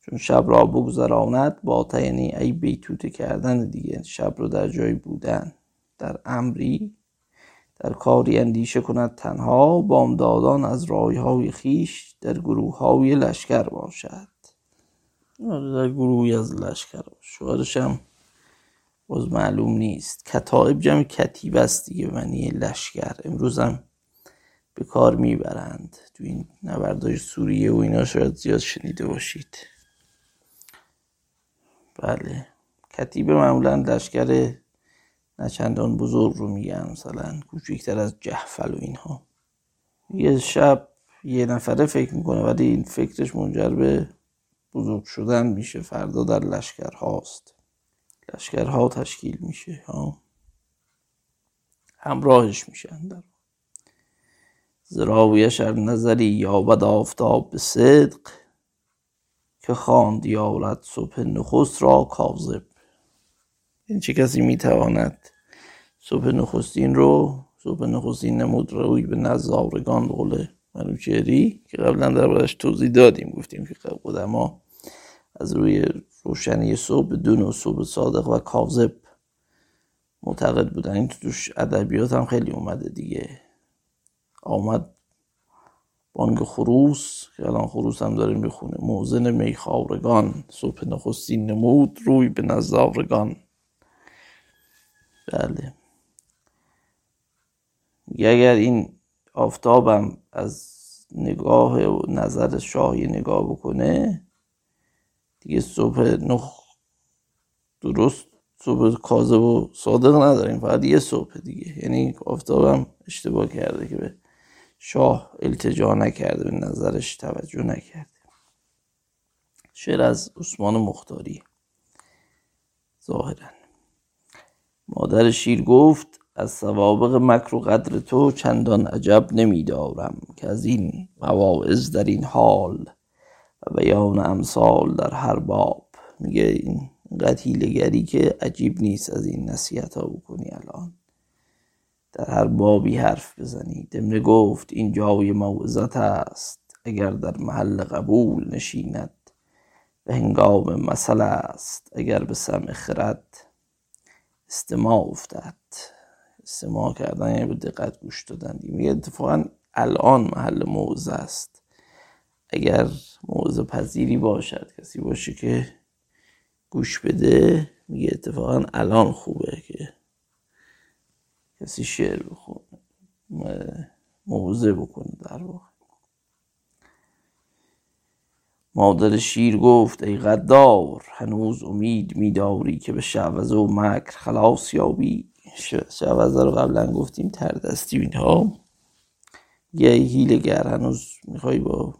چون شب را بگذراند باته یعنی ای بیتوته کردن دیگه شب رو در جای بودن. در امری در کاری اندیشه کند تنها بامدادان از های خیش در گروه های لشکر باشد. در گروهی از لشکر شوهرش هم باز معلوم نیست. کتائب جمع کتیب است دیگه معنی لشکر. امروز هم به کار می‌برند. تو این نبردهای سوریه و اینا شاید زیاد شنیده باشید. بله. کتیبه معمولا لشکر نچندان بزرگ رو میگن مثلا کوچکتر از جهفل و اینها. یه شب یه نفره فکر می‌کنه ولی این فکرش منجر به بزرگ شدن میشه. فردا در لشکر هاست لشکرها تشکیل میشه ها. همراهش میشن در زراویش ار نظری یابد آفتاب به صدق که خواند یارد صبح نخست را کاذب. این چه کسی می‌تواند صبح نخستین رو صبح نخستین نمود روی به نظارگان قول منوچهری که قبلا در بارش توضیح دادیم گفتیم که قدما از روی روشنی صبح بدون و صبح صادق و کاذب معتقد بودن. این توش ادبیات هم خیلی اومده دیگه. آمد بانگ خروس که الان خروس هم داره می‌خونه. موزن میخارگان صبح نخستین نمود روی به نظارگان. بله. اگر این آفتابم از نگاه و نظر شاهی نگاه بکنه دیگه صبح نخ درست صبح کاذب و صادق نداریم. فقط یه صبح دیگه. یعنی آفتابم اشتباه کرده که به شاه التجا نکرده به نظرش توجه نکرده. شعر از عثمان مختاری. ظاهرا. مادر شیر گفت از سوابق مکر و قدر تو چندان عجب نمیدارم که از این مواعظ در این حال و بیان امثال در هر باب. میگه این قتیلگری که عجیب نیست از این نصیحت ها بکنی الان. در هر بابی حرف بزنی. دمنه گفت این جای موعظت است اگر در محل قبول نشیند. به هنگام مسئله است اگر به سمع خرد استماع افتد. استماع کردن یعنی به دقت گوش دادن. میگه اتفاقا الان محل موعظه است. اگر موعظه پذیری باشد کسی باشه که گوش بده میگه اتفاقا الان خوبه که کسی شعر بخونه موضع بکنه در واقع. مادر شیر گفت ای غدار هنوز امید میداری که به شعوذه و مکر خلاص یابی؟ شعوذه رو قبلا گفتیم تردستی و اینها. یه هیلگر هنوز می‌خوای با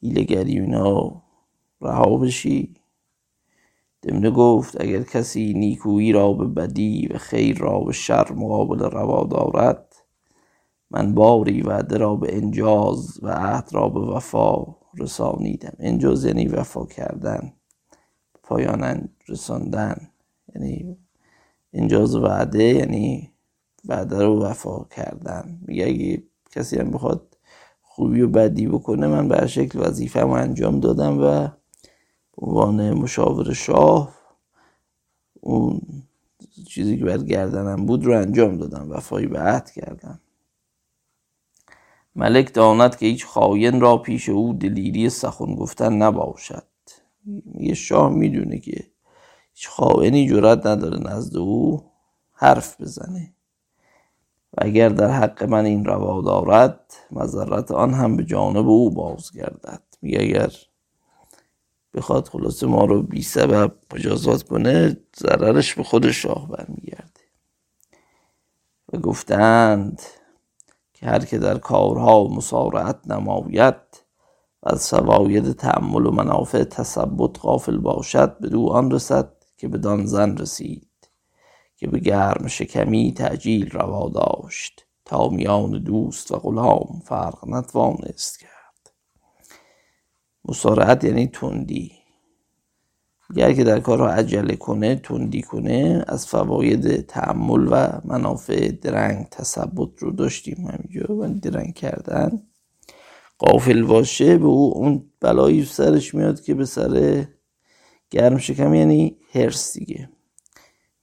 هیلگری و اینا رها بشی؟ دمنه گفت اگر کسی نیکویی را به بدی و خیر را به شر مقابل روا دارد من باری وعده را به انجاز و عهد را به وفا رسانیدم. انجاز یعنی وفا کردن پایان رساندن. یعنی انجاز وعده یعنی وعده رو وفا کردن. میگه اگه کسی هم بخواد خوبی و بدی بکنه من به شکل وظیفه انجام دادم و به عنوان مشاور شاه. اون چیزی که بر گردنم بود رو انجام دادم. وفایی به عهد کردم. ملک داند که هیچ خاین را پیش او دلیری سخن گفتن نباشد. یه شاه می‌دونه که هیچ خائنی جرات نداره نزد او حرف بزنه. و اگر در حق من این روا دارد مذرت آن هم به جانب او بازگردد. میگه اگر بخواد خلاص ما رو بی سبب مجازات کنه ضررش به خود شاه برمیگرده. و گفتند که هر که در کارها مسارعت نماید و از فواید تعمل و منافع تثبت غافل باشد به دو آن رسد که بدان زن رسید که به گرم شکمی تعجیل روا داشت تا میان دوست و غلام فرق نتوانست کرد. مسارعت یعنی تندی. گر که در کار عجله کنه تندی کنه از فواید تعمل و منافع درنگ تثبت رو داشتیم همینجا و درنگ کردن. قافل باشه به او اون بلایی سرش میاد که به سر گرم شکم یعنی هرس دیگه.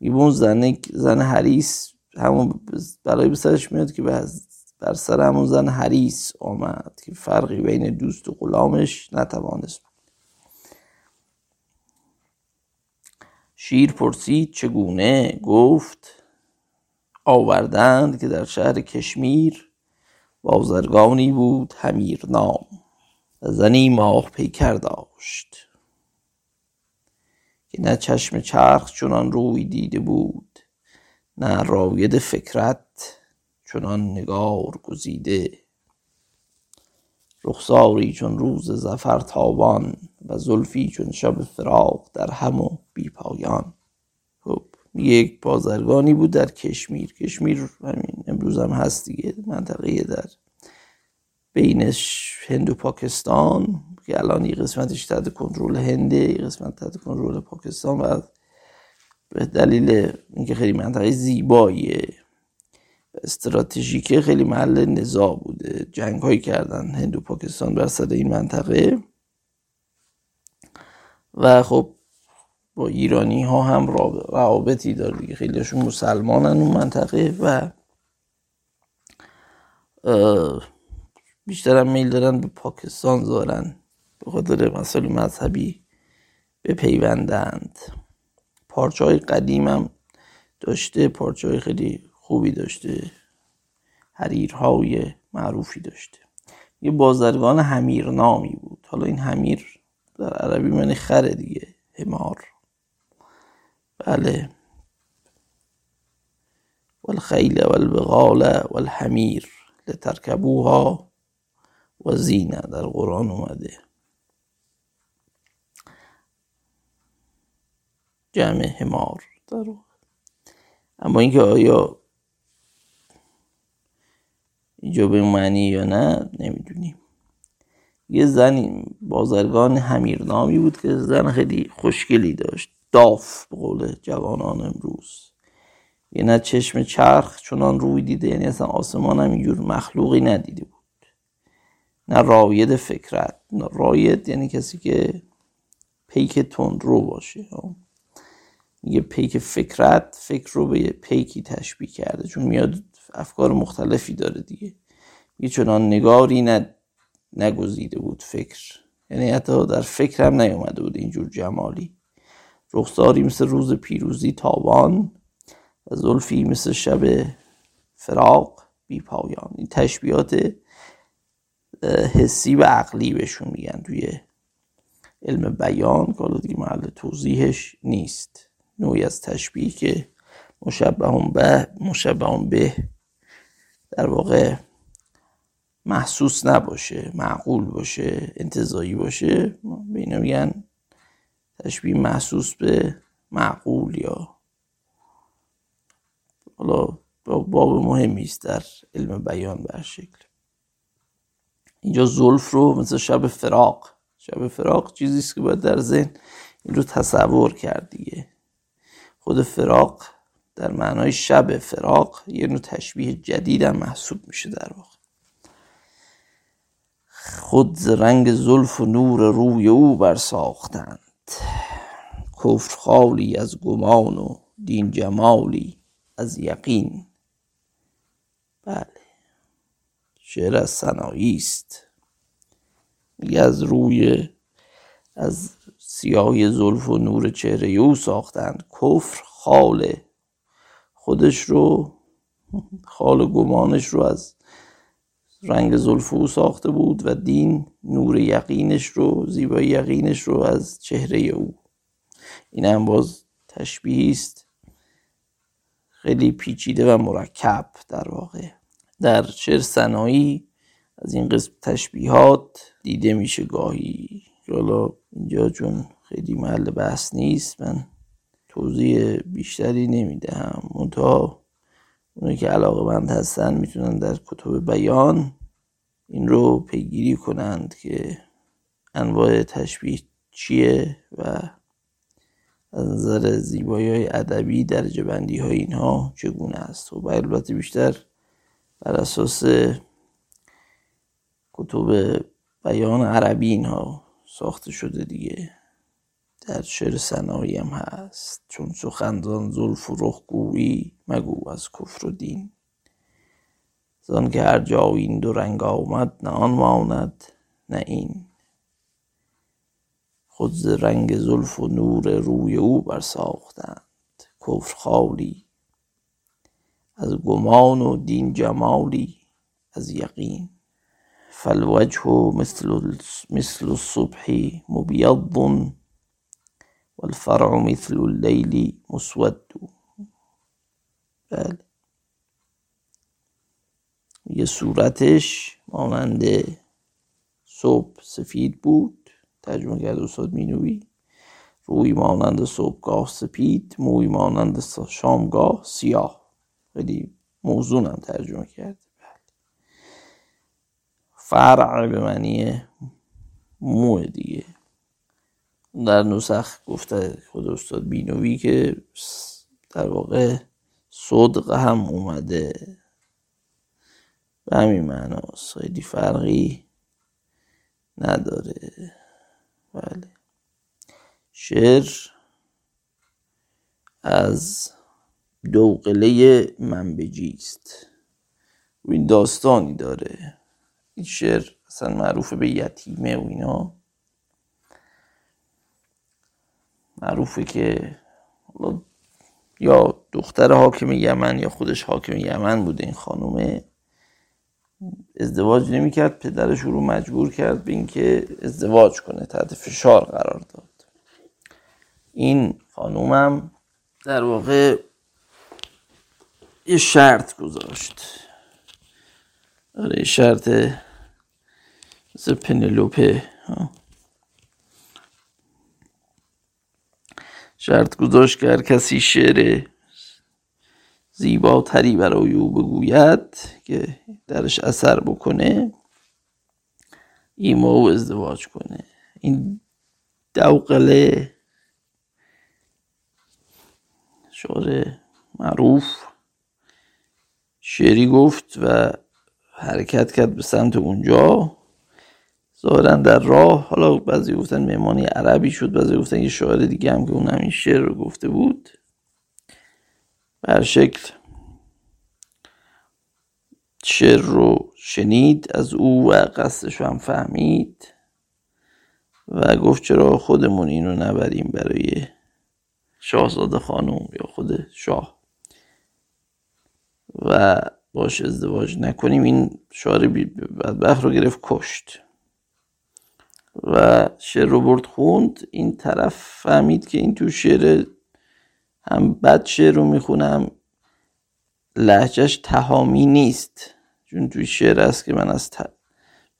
اون زن زن حریس همون بلایی به سرش میاد که بر سر همون زن حریس آمد که فرقی بین دوست و غلامش نتوانست. شیر پرسید چگونه؟ گفت آوردند که در شهر کشمیر بازرگانی بود همیر نام. و زنی ماه پیکر داشت که نه چشم چرخ چنان روی دیده بود نه راید فکرت. چنان نگار گزیده. رخساری چون روز زفر تابان و زلفی چون شب فراق در هم و بی پایان. خب یک بازرگانی بود در کشمیر. کشمیر همین امروز هم هست دیگه منطقه در بینش هند و پاکستان که الان یه قسمتش تحت کنترل هنده یه قسمت تحت کنترل پاکستان و به دلیل اینکه خیلی منطقه زیباییه. استراتژیکه خیلی محل نزاع بوده. جنگ هایی کردن هند پاکستان بر سر این منطقه. و خب با ایرانی ها هم روابطی داره دیگه. خیلیشون مسلمانن اون منطقه و بیشتر هم میل دارن به پاکستان زارن. به خاطر مسائل مذهبی بپیوندند. پارچه های قدیم هم داشته. پارچه های خیلی خوبی داشته. حریرهای معروفی داشته. یه بازرگان همیر نامی بود. حالا این همیر در عربی من خره دیگه. همار بله. والخیل والبغال والحمیر. لترکبوها و زینه در قرآن اومده. جمع همار در اما اینکه آیا اینجا به معنی یا نه نمی‌دونیم. یه زن بازرگان همیرنامی بود که زن خیلی خوشگلی داشت. داف به قول جوانان امروز. یه نه چشم چرخ چونان روی دیده یعنی اصلا آسمان هم اینجور مخلوقی ندیده بود. نه راید فکرت نه راید یعنی کسی که پیک تند رو باشه. یه پیک فکرت فکر رو به پیکی تشبیه کرده. چون میاد افکار مختلفی داره دیگه. یه چنان نگاری نگزیده بود فکر. یعنی حتی در فکر هم نیومده بود اینجور جمالی. رخساری مثل روز پیروزی تابان و زلفی مثل شب فراق بی پایان این تشبیهات حسی و عقلی بهشون میگن توی علم بیان که دیگه محل توضیحش نیست. نوعی از تشبیه که مشبه به مشبه به در واقع محسوس نباشه معقول باشه انتظایی باشه به اینا میگن تشبیه محسوس به معقول یا حالا باب مهمی است در علم بیان به شکل. اینجا زلف رو مثل شب فراق شب فراق چیزی است که باید در ذهن این رو تصور کرد دیگه. خود فراق در معنای شب فراق یه نوع تشبیه جدید هم محسوب میشه در واقع. خود رنگ زلف و نور روی او برساختند. کفر خالی از گمان و دین جمالی از یقین. بله. شعر از سنایی است. میگه از روی از سیاهی زلف و نور چهره او ساختند. کفر خاله خودش رو خال گمانش رو از رنگ زلف او ساخته بود و دین نور یقینش رو زیبایی یقینش رو از چهره او. این هم باز تشبیه است. خیلی پیچیده و مرکب در واقع. در شعر سنایی از این قسم تشبیهات دیده میشه گاهی. حالا اینجا چون خیلی محل بحث نیست من توضیح بیشتری نمی‌دهم. منتها اونایی که علاقه بند هستن می‌تونن در کتب بیان این رو پیگیری کنند که انواع تشبیه چیه و از نظر زیبایی های ادبی درجه بندی های اینها چگونه است. و خب، البته بیشتر بر اساس کتب بیان عربی اینها ساخته شده دیگه. در شعر سنایی هم هست. چون سخندان زلف و رخ گویی مگو از کفر و دین. زان که هر جا این دو رنگ آمد نه آن ماند نه این. خود ز رنگ زلف و نور روی او برساختند. کفر خالی. از گمان و دین جمالی از یقین. فالوجه مثل مثل الصبح مبيض والفرع مثل اللیل مسود. بله. یه صورتش مانند صبح سفید بود. ترجمه کرد استاد مینوی. روی مانند صبحگاه سپید موی مانند شامگاه سیاه. خیلی موضوعم ترجمه کرد. فرع به معنی مو دیگه. در نسخ گفته خود استاد بینوی که در واقع صدق هم اومده. به همین معناست خیلی فرقی نداره. بله. شعر از دوقله منبجی است. و این داستانی داره. این شعر اصلا معروف به یتیمه و اینا. معروفه که یا دختر حاکم یمن یا خودش حاکم یمن بوده این خانومه. ازدواج نمی‌کرد پدرش رو مجبور کرد به اینکه ازدواج کنه تحت فشار قرار داد. این خانومم در واقع یه شرط گذاشت. آره شرط مثل پنلوپه شرط گذاشت که کسی شعر زیباتری برای او بگوید که درش اثر بکنه ایما او ازدواج کنه. این دوقله شعر معروف شعری گفت و حرکت کرد به سمت اونجا. ظاهرا در راه. حالا بعضی گفتن مهمانی عربی شد بعضی گفتن یه شاعر دیگه هم که اون همین شعر رو گفته بود. بر شکل شعر رو شنید از او و قصدش هم فهمید و گفت چرا خودمون اینو نبریم برای شاهزاده خانم یا خود شاه. و باش ازدواج نکنیم. این شعر بدبخت رو گرفت کشت. و شعر رو برد خوند. این طرف فهمید که این تو شعر هم بد شعر رو می‌خونم لحجهش تهامی نیست. چون توی شعر است که من از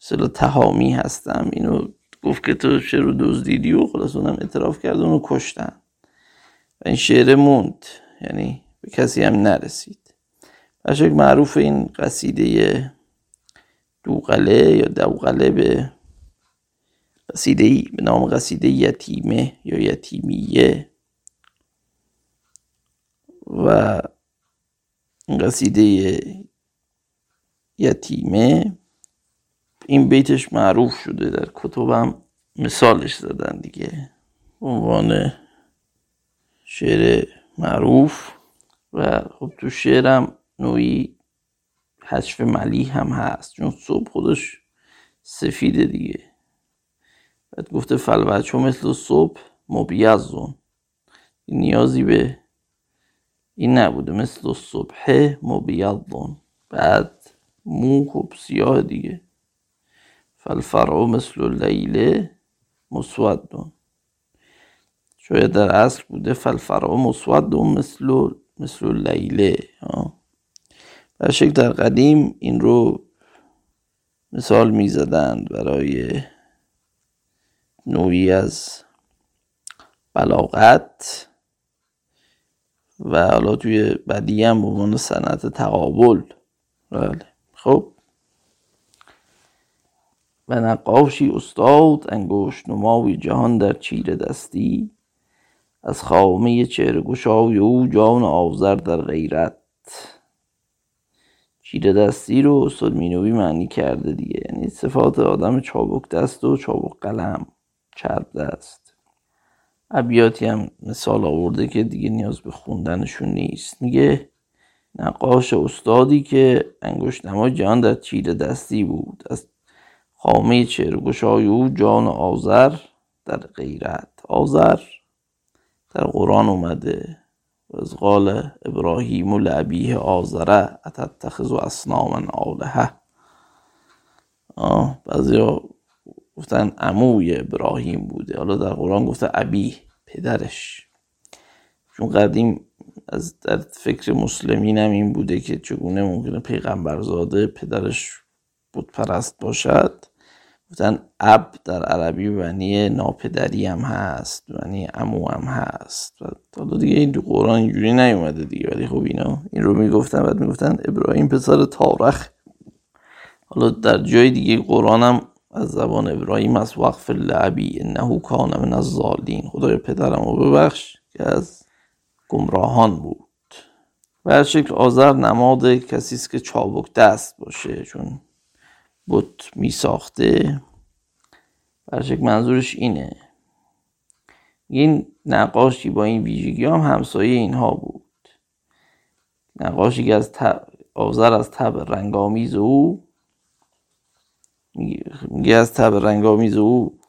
مثلا تهامی هستم. اینو گفت که تو شعر رو دزدیدی و خلاص اونم اعتراف کرد اونو کشتن. و این شعر موند. یعنی به کسی هم نرسید. بشک معروف این قصیده دوغله یا دوغله به قصیده ای به نام قصیده یتیمه یا یتیمیه. و قصیده یتیمه. این بیتش معروف شده در کتبم. مثالش زدن دیگه. عنوان شعر معروف. و خب تو شعرم نوعی حشف ملی هم هست. چون صبح خودش سفیده دیگه. بعد گفته فلوچو مثل صبح مبیزون نیازی به این نبوده مثل صبح مبیضون بعد مو خب سیاه دیگه. فالفرع مثل لیله مسودون شاید در اصل بوده فالفرع مسودون مثل مثل لیله و شکل در قدیم این رو مثال می زدند برای نوعی از بلاغت و حالا توی بدی هم به عنوان صنعت تقابل. بله. خب. و نقاشی استاد انگشت نمای جهان در چیر دستی از خامه چهره گشای او جان آذر در غیرت. چیره دستی رو استاد مینوی معنی کرده دیگه. یعنی صفات آدم چابک دست و چابک قلم. چرب دست ابیاتی هم مثال آورده که دیگه نیاز به خوندنشون نیست. میگه نقاش استادی که انگشت نمای جان در چیره دستی بود. از خامه چهرگشای او جان آذر در غیرت آذر در قرآن اومده و از قال ابراهیم لعبیه آذره اتتخذ و اصناما آلهه. بعضی ها گفتن عموی ابراهیم بوده. حالا در قرآن گفته ابی پدرش. چون قدیم از در فکر مسلمین هم این بوده که چگونه ممکنه پیغمبرزاده پدرش بود پرست باشد. گفتن اب در عربی معنی ناپدری هم هست معنی امو هم هست. و حالا دیگه این دو قرآن اینجوری نیومده دیگه ولی خب اینا این رو می‌گفتن بعد می‌گفتن ابراهیم پسر تارخ. حالا در جای دیگه قرآن هم از زبان ابراهیم از وقف لعبی انه کان من از زالین خدای پدرم رو ببخش که از گمراهان بود. و شکل آذر نماد کسی است که چابک دست باشه چون بت می ساخته. برشک منظورش اینه. این نقاشی با این ویژگی هم همسایه اینها بود. نقاشی که از آذر از تب رنگامیز او میگه از تب رنگامیز او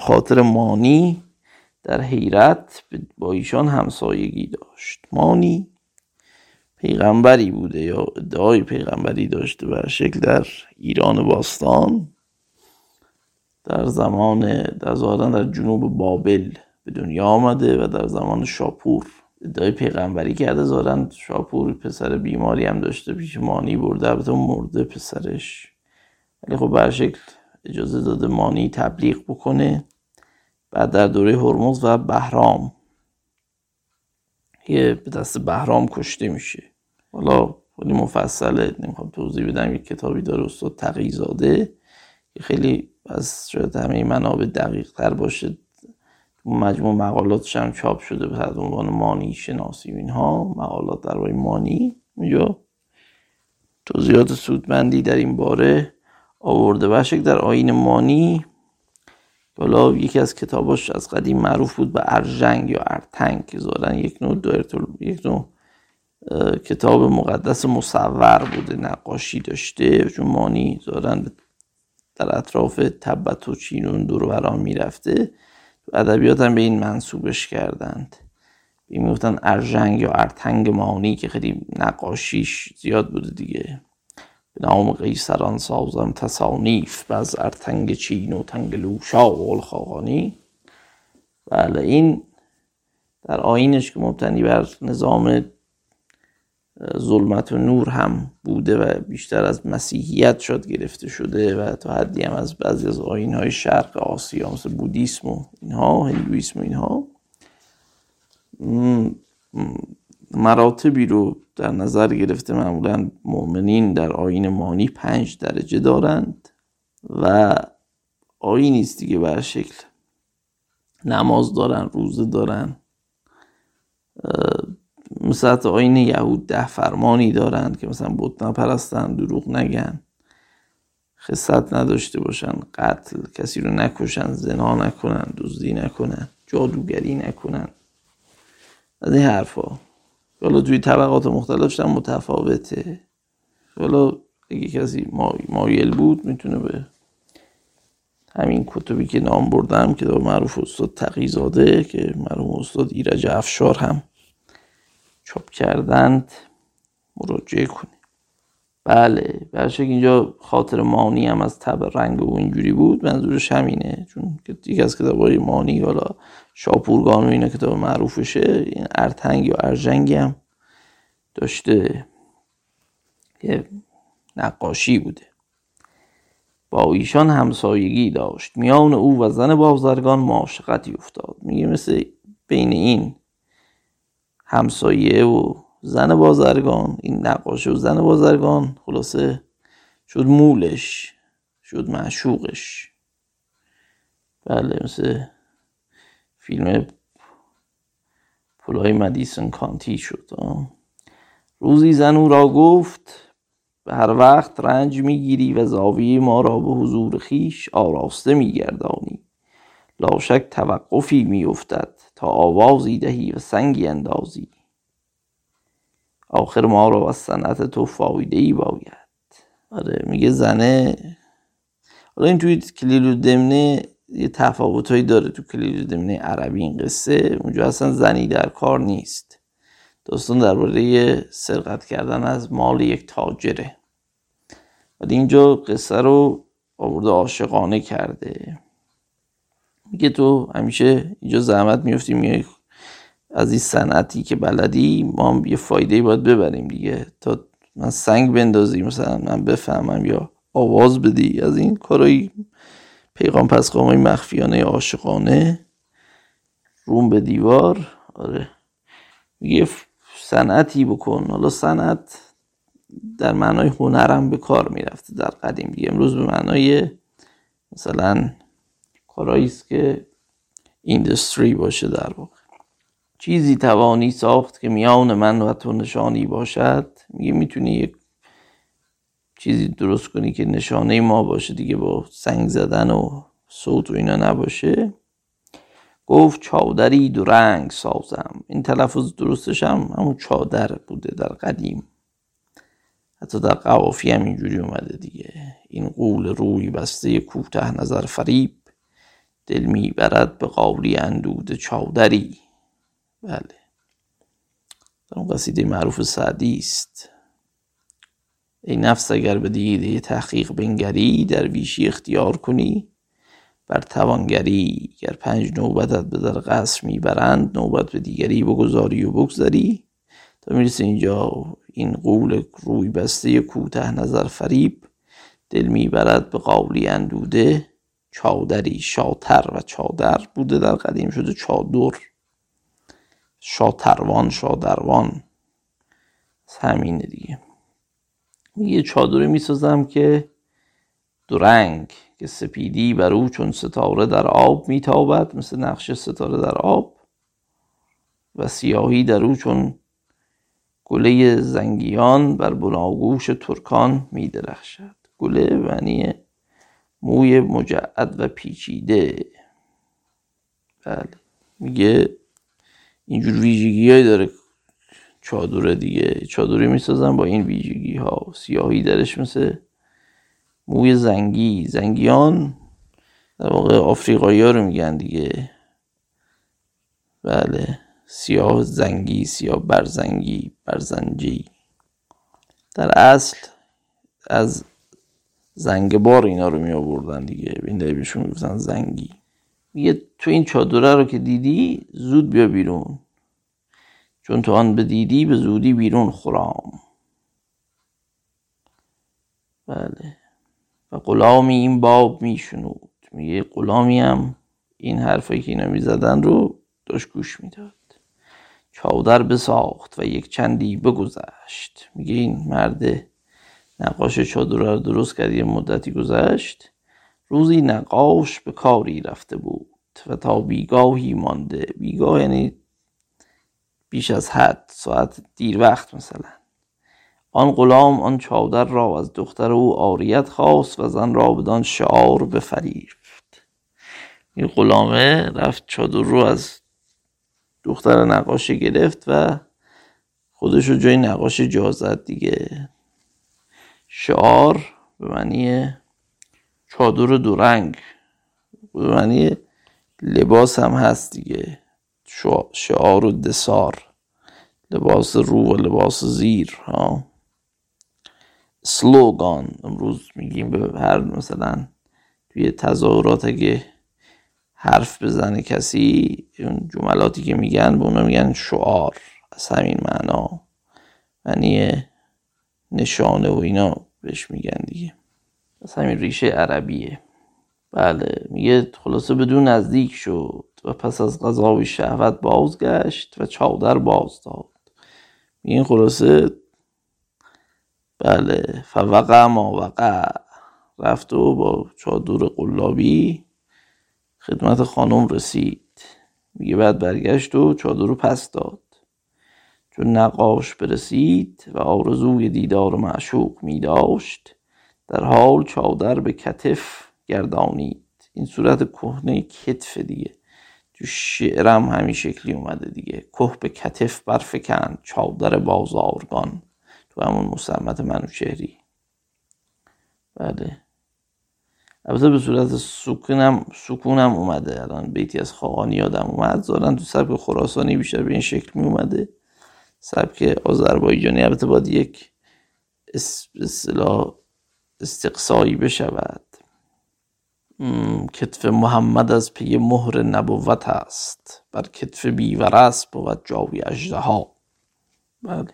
خاطر مانی در حیرت با ایشان همسایگی داشت. مانی پیغمبری بوده یا ادعای پیغمبری داشته بر شکل در ایران باستان در زمان در در جنوب بابل به دنیا آمده و در زمان شاپور. ادعای پیغمبری کرده زارن شاپور پسر بیماری هم داشته پیش مانی برده البته مرده پسرش. ولی خب بر شکل اجازه داده مانی تبلیغ بکنه بعد در دوره هرمز و بهرام. یه به دست بهرام کشته میشه. حالا خیلی مفصله نمی‌خوام توضیح بدم یک کتابی داره استاد تقیزاده که خیلی از شاید همه منابع دقیق تر باشه مجموع مقالاتش هم چاپ شده به عنوان مانی شناسی و اینها. مقالات در مانی. اینجا توضیحات سودمندی در این باره. آورده بشک در آین مانی حالا یکی از کتاباش از قدیم معروف بود به ارژنگ یا ارتنگ که زارن یک نوع یک نوع کتاب مقدس مصور بوده نقاشی داشته. چون مانی زارن در اطراف تبت و چین و اون دور و برا می‌رفته. ادبیات هم به این منسوبش کردند. می‌گفتن ارژنگ یا ارتنگ مانی که خیلی نقاشیش زیاد بوده دیگه. نام قیصران سازم تصانیف به از ارتنگ چین و تنگلوشا و الخاقانی. بله این در آیینش که مبتنی بر نظام ظلمت و نور هم بوده و بیشتر از مسیحیت شد گرفته شده و تا حدی هم از بعضی از آیین های شرق آسیا مثل بودیسم و اینها هندویسم و اینها. مراتبی رو در نظر گرفته معمولا مؤمنین در آین مانی پنج درجه دارند و آینی است دیگه بر شکل. نماز دارن روزه دارن مثل آین یهود ده فرمانی دارند که مثلا بت نپرستن دروغ نگن خصت نداشته باشن قتل کسی رو نکشن زنا نکنن دزدی نکنن جادوگری نکنن. از این حرفا. حالا توی طبقات مختلفش هم متفاوته. حالا اگه کسی مایل بود می‌تونه به همین کتبی که نام بردم که معروف استاد تقیزاده که مرحوم استاد ایرج افشار هم چاپ کردند مراجعه کنید بله برشک اینجا خاطر مانی هم از تب رنگ و اینجوری بود منظورش همینه چون یکی از کتابای مانی حالا شاپورگان و اینا کتاب معروفشه این ارتنگ یا ارجنگی هم داشته. که نقاشی بوده. با ایشان همسایگی داشت. میان او و زن بازرگان معاشقتی افتاد. میگه مثل بین این همسایه و زن بازرگان این نقاش و زن بازرگان خلاصه شد مولش شد معشوقش. بله مثل فیلم پولای مدیسون کانتی شد روزی زن او را گفت به هر وقت رنج می‌گیری و زاویه ما را به حضور خیش آراسته میگردانی. لاشک توقفی میافتد تا آوازی دهی و سنگی اندازی. آخر ما را از صنعت تو فایده ای باید. آره میگه زنه. حالا این توی کلیل و دمنه یه تفاوتهایی داره تو کلیل و دمنه عربی این قصه. اونجا اصلا زنی در کار نیست. داستان درباره سرقت کردن از مال یک تاجره. ولی اینجا قصه رو آورده عاشقانه کرده. میگه تو همیشه اینجا زحمت میفتی میای از این صنعتی که بلدی ما هم یه فایده باید ببریم دیگه. تا من سنگ بندازی مثلا من بفهمم یا آواز بدی. از این کارایی پیغام پس های مخفیانه عاشقانه. روم به دیوار. آره. میگه صنعتی بکن. حالا صنعت در معنای هنرم به کار می‌رفته در قدیم. دیگه امروز به معنای مثلا کارایی است که ایندستری باشه در واقع. چیزی توانی ساخت که میان من و تو نشانی باشد. میگه می‌تونی یک چیزی درست کنی که نشانه ما باشه دیگه با سنگ زدن و صوت و اینا نباشه. گفت چادری دو رنگ سازم. این تلفظ درستش هم همون چادر بوده در قدیم. حتی در قوافی هم اینجوری اومده دیگه. این قول روی بسته کوته نظر فریب دل می‌برد به قولی اندود چادری. بله. در اون قصیده معروف سعدی است. ای نفس اگر به دیده تحقیق بنگری در ویشی اختیار کنی. بر توانگری گر پنج نوبتت به در قصر می‌برند نوبت به دیگری بگذاری و بگذاری تا می‌رسه اینجا این قول روی بسته کوته نظر فریب. دل می‌برد به قولی اندوده. چادری شاتر و چادر بوده در قدیم شده چادر. شاتروان شادروان. همینه دیگه. یه چادری می‌سازم که دو رنگ که سپیدی بر او چون ستاره در آب میتابد مثل نقش ستاره در آب و سیاهی در او چون گله زنگیان بر بناگوش ترکان میدرخشد. گله معنی موی مجعد و پیچیده. بله. میگه اینجور ویژگی داره چادر دیگه. چادری می‌سازن با این ویژگی ها سیاهی درش مثل موی زنگی. زنگیان در واقع آفریقایی ها رو میگن دیگه. بله. سیاه زنگی سیاه برزنگی برزنجی. در اصل از زنگ بار اینا رو می آوردن دیگه. این بهشون می‌گفتن زنگی. میگه تو این چادره رو که دیدی زود بیا بیرون. چون تو آن بدیدی به زودی بیرون خورام بله. و غلامی این باب میشنود میگه غلامی هم این حرفایی که اینا می‌زدن رو داشت گوش می‌داد چادر بساخت و یک چندی بگذشت. میگه این مرد نقاش چادر رو درست کرد یه مدتی گذشت. روزی نقاش به کاری رفته بود و تا بیگاهی مانده. بیگاه یعنی بیش از حد ساعت دیر وقت مثلا. آن غلام آن چادر را از دختر او آریت خواست و زن را بدان شعار بفریفت. این غلامه رفت چادر رو از دختر نقاش گرفت و خودش رو جای نقاش جا زد دیگه. شعار به معنی چادر دو رنگ به معنی لباس هم هست دیگه. شعار و دسار لباس رو و لباس زیر ها. سلوگان امروز میگیم به هر مثلا توی تظاهرات اگه حرف بزنه کسی اون جملاتی که میگن به اونا میگن شعار از همین معنا. معنی نشانه و اینا بهش میگن دیگه. از همین ریشه عربیه. بله میگه خلاصه بدون نزدیک شد و پس از غذای شهوت بازگشت و چادر باز داد. این خلاصه بله فوقع ما وقع. رفت و با چادر قلابی خدمت خانم رسید. میگه بعد برگشت و چادر رو پس داد. چون نقاش برسید و آرزوی دیدار معشوق می داشت در حال چادر به کتف گردانید. این صورت کهنه کتف دیگه. تو شعرم همین شکلی اومده دیگه. که به کتف برفکن چادر بازارگان. تو همون مسمت منوچهری. بله. البته به صورت سکونم سکونم اومده. الان بیتی از خاقانی یادم اومد. زارن تو سبک خراسانی بیشتر به این شکل می اومده. سبک آذربایجانی. البته باید یک اصطلاح استقصایی بشود. کتف محمد از پی مهر نبوت است. بر کتف بیورس بود جاوی ها بله.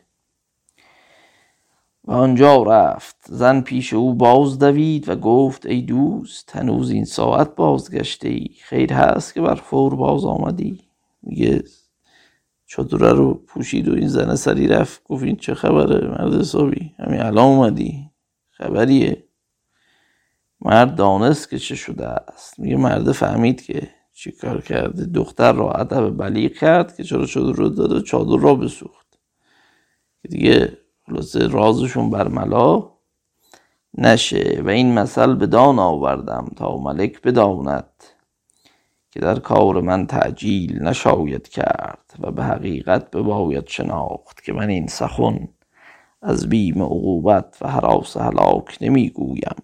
و آنجا رفت. زن پیش او باز دوید و گفت ای دوست هنوز این ساعت بازگشته ای. خیر هست که بر فور باز آمدی. میگه چادره رو پوشید و این زن سری رفت. گفت این چه خبره مرد حسابی؟ همین الان اومدی. خبریه. مرد دانست که چه شده است. میگه مرد فهمید که چی کار کرده. دختر را ادب بلیغ کرد که چرا چادر رو داده و چادر را بسوخت. دیگه خلاصه رازشون بر ملا نشه. و این مثل به دان آوردم تا ملک بداند که در کار من تعجیل نشاید کرد و به حقیقت بباید شناخت که من این سخن از بیم عقوبت و حراس هلاک نمی‌گویم.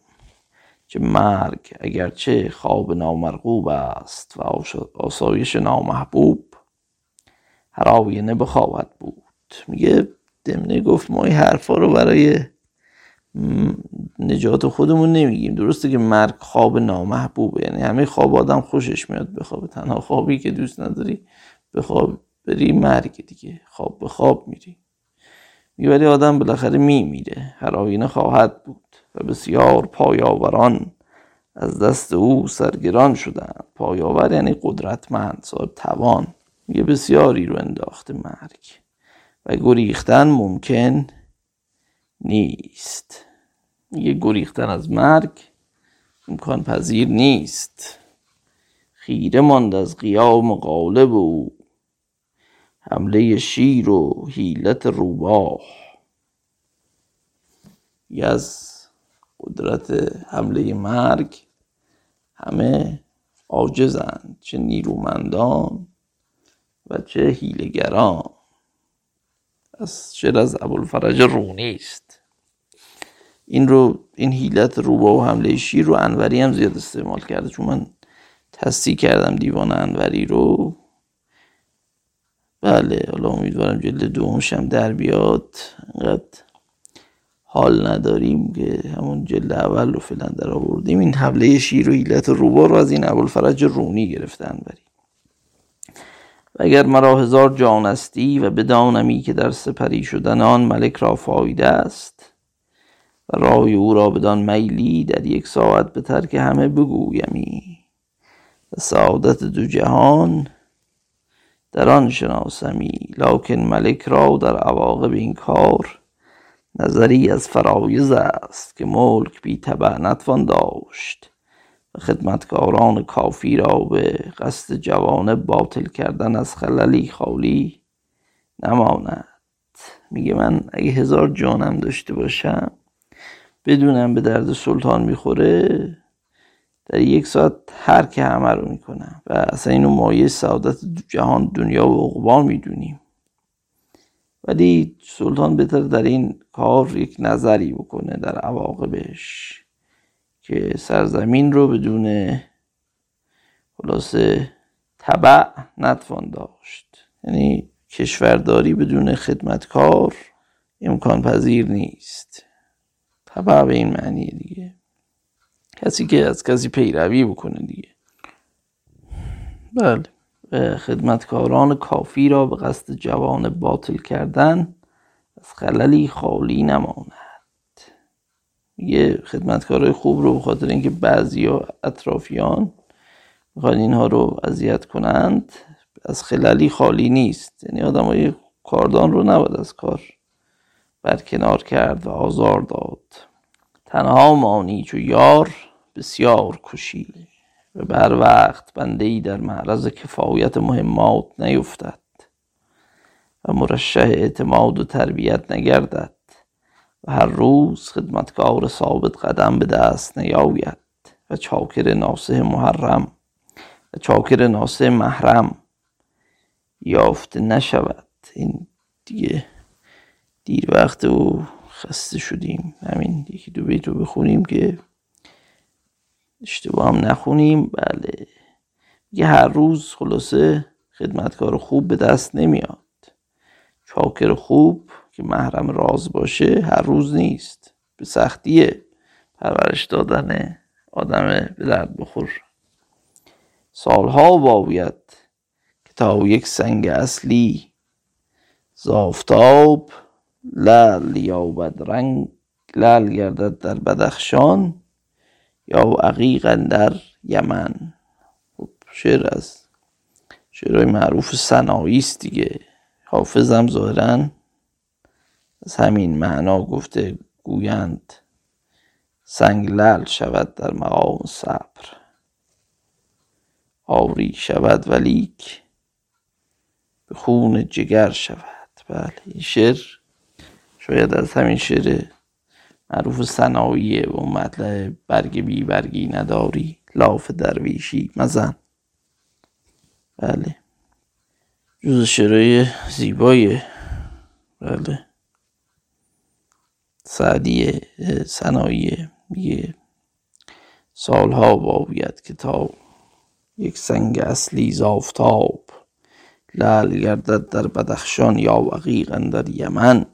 که مرگ اگرچه خواب نامرغوب است و آسایش نامحبوب هر آینه بخواهد بود. میگه دمنه گفت ما این حرفا رو برای نجات خودمون نمیگیم. درسته که مرگ خواب نامحبوبه. یعنی همه خواب آدم خوشش میاد بخوابه. تنها خوابی که دوست نداری بخواب بری مرگ دیگه. خواب به خواب میری. ولی آدم بالاخره میمیره. هر آینه خواهد بود. و بسیار پایاوران از دست او سرگران شدن پایاور یعنی قدرتمند صاحب توان. یه بسیاری رو انداخته مرگ. و گریختن ممکن نیست. یه گریختن از مرگ امکان پذیر نیست. خیره ماند از قیام غالب او. حمله شیر و حیلت روباه. یه از قدرت حمله مرگ. همه عاجزند چه نیرومندان و چه هیلگران از شعر از ابوالفرج رونی است. این رو این هیلت روبا و حمله شیر رو انوری هم زیاد استعمال کرده. چون من تصدیق کردم دیوان انوری رو. بله حالا امیدوارم جلد دومشم در بیاد. انقدر حال نداریم که همون جلد اول رو فعلا در آوردیم. این حمله شیر و حیلت روبا رو از این ابوالفرج رونی گرفتن بریم. و اگر مرا هزار جان استی و بدانمی که در سپری شدن آن ملک را فایده است و رای او را بدان میلی در یک ساعت به ترک همه بگویمی و سعادت دو جهان در آن شناسمی لکن ملک را در عواقب این کار نظری از فرایز است که ملک بی تبع نتوان داشت. و خدمتکاران کافی را به قصد جوانه باطل کردن از خللی خالی نماند. میگه من اگه هزار جانم داشته باشم بدونم به درد سلطان می‌خوره در یک ساعت هر که همه رو می‌کنم. و اصلا اینو مایه سعادت جهان دنیا و عقبا می‌دونیم. ولی سلطان بهتر در این کار یک نظری بکنه در عواقبش که سرزمین رو بدون خلاصه طبع نتوان داشت. یعنی کشورداری بدون خدمتکار امکان پذیر نیست. طبع به این معنی دیگه. کسی که از کسی پیروی بکنه دیگه. بله. خدمتکاران کافی را به قصد جوان باطل کردن از خللی خالی نماند. میگه خدمتکارای خوب رو به اینکه بعضی اطرافیان می‌خوان اینها رو اذیت کنند از خللی خالی نیست. یعنی آدم های کاردان رو نباید از کار برکنار کرد و آزار داد. تنها مانی چو یار بسیار کشی و بر وقت بنده ای در معرض کفایت مهمات نیفتد و مرشه اعتماد و تربیت نگردد و هر روز خدمتکار ثابت قدم به دست نیاید و چاکر ناسه محرم و چاکر ناسه محرم یافته نشود. این دیگه دیر وقت و خسته شدیم. همین یکی دو بیت رو بخونیم که اشتباه هم نخونیم. بله. یه هر روز خلاصه خدمتکار خوب به دست نمیاد. چاکر خوب که محرم راز باشه هر روز نیست. به سختیه. پرورش دادن آدم به درد بخور. سالها باید که تا یک سنگ اصلی زافتاب لل یابد رنگ لل گردد در بدخشان. یا عقیقا در یمن. خب شعر از شعرهای معروف سنایی است دیگه. حافظم ظاهرا از همین معنا گفته گویند سنگ لل شود در مقام صبر. آوری شود ولیک به خون جگر شود. بله این شعر شاید از همین شعر معروف سناییه و مطلع برگ بی برگی نداری لاف درویشی مزن. بله. جز شعرهای زیبای بله. سعدی سنایی میگه سالها باید که تا یک سنگ اصلی زافتاب لل گردد در بدخشان یا وقیقا در یمن.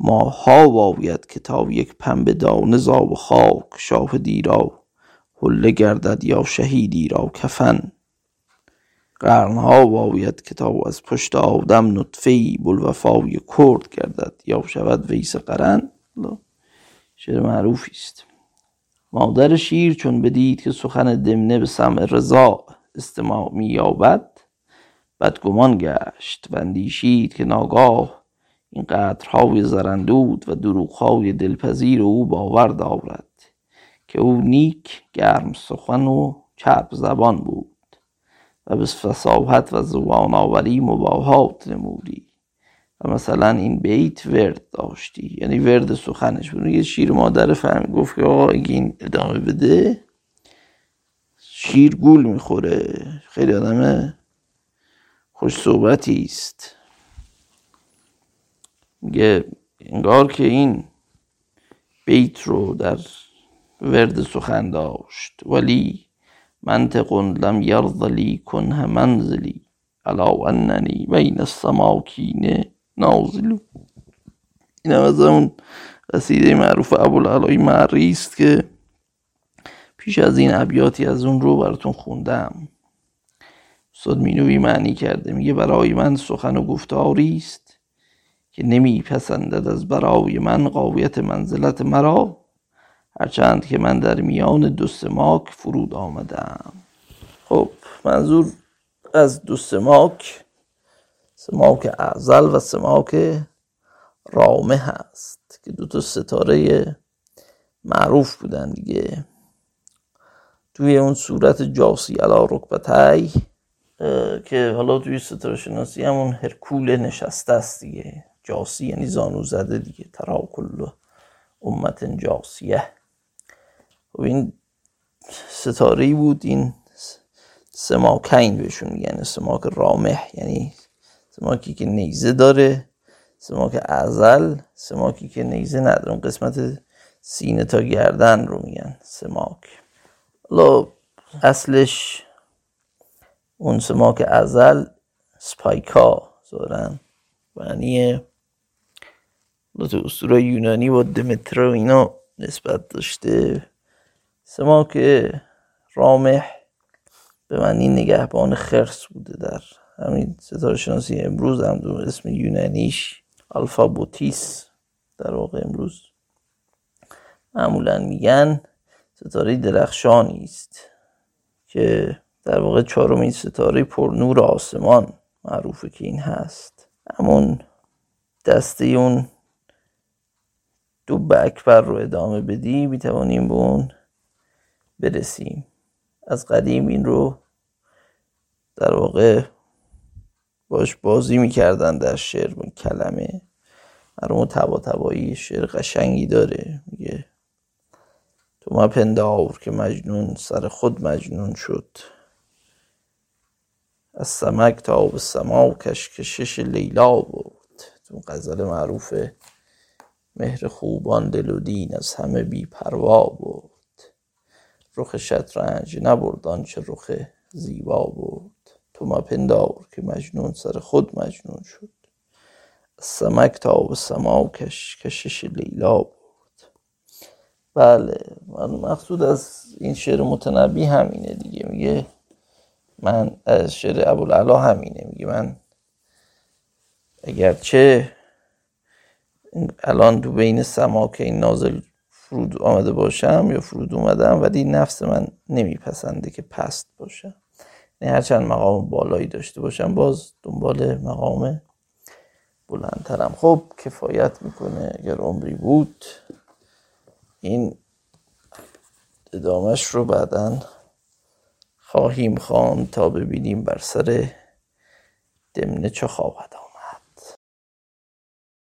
ماها باید که تا یک پنبه دانه زاب خاک شاهدی را حله گردد یا شهیدی را کفن. قرنها باید که تا از پشت آدم نطفه ای بوالوفای کرد گردد یا شود ویس قرن. شعر معروفی است. مادر شیر چون بدید که سخن دمنه به سمع رضا استماع می یابد بدگمان گشت و اندیشید که ناگاه این قطرهای زرندود و دروغهای دلپذیر او باور دارد که او نیک گرم سخن و چرب زبان بود و به فصاحت و زبان آوری مباهات نمودی و مثلا این بیت ورد داشتی یعنی ورد سخنش بود. یه شیر مادر فهم گفت که آقا اگه این ادامه بده شیر گول می‌خوره. خیلی آدم خوش صحبتی است. میگه انگار که این بیت رو در ورد سخن داشت. ولی منطق لم یرض لی کنه منزلی الا اننی بین السماکین نازل. این هم از اون قصیده معروف ابوالعلای معری است که پیش از این ابیاتی از اون رو براتون خوندم. استاد مینوی معنی کرده میگه برای من سخن و گفتاری است که نمیپسندد از برای من قاویت منزلت مرا هرچند که من در میان دو سماک فرود آمدم. خب منظور از دو سماک سماک اعزل و سماک رامه هست که دو تا ستاره معروف بودن دیگه. توی اون صورت جاسی علا رکبتای که حالا توی ستاره شناسی همون هرکول نشسته است دیگه. جاسی یعنی زانو زده دیگه ترا کل امت جاسیه. و خب این ستاره بود این سماکین بهشون میگن سماک رامح یعنی سماکی که نیزه داره سماک ازل سماکی که نیزه نداره. اون قسمت سینه تا گردن رو میگن سماک. حالا اصلش اون سماک ازل سپایکا زارن معنی تو اسطوره یونانی با و اینا نسبت داشته. سماک رامح به معنی نگهبان خرس بوده در همین ستاره شناسی امروز هم دو اسم یونانیش الفابوتیس در واقع امروز. معمولا میگن ستاره درخشانی است که در واقع چهارمین ستاره پر نور آسمان معروفه که این هست. همون دسته اون دو اکبر رو ادامه بدی می‌توانیم به اون برسیم. از قدیم این رو در واقع باش بازی می‌کردن در شعر با کلمه. مرموم تبا تبایی شعر قشنگی داره. میگه تو ما پندار که مجنون سر خود مجنون شد. از سمک تا به سما کش کشش لیلا بود. تو غزل معروف مهر خوبان دل و دین از همه بی پروا بود رخ شطرنج نبرد آنچه رخ زیبا بود تو ما پندار که مجنون سر خود مجنون شد. سمک تا به سما کش کشش لیلا بود بله من مقصود از این شعر متنبی همینه دیگه. میگه من از شعر ابوالعلا همینه. میگه من اگرچه الان تو بین سماک این نازل فرود آمده باشم یا فرود اومدم ولی نفس من نمیپسنده که پست باشم. نه هرچند مقام بالایی داشته باشم باز دنبال مقام بلندترم. خب کفایت می‌کنه اگر عمری بود. این ادامش رو بعدا خواهیم خوان تا ببینیم بر سر دمنه چه خواهد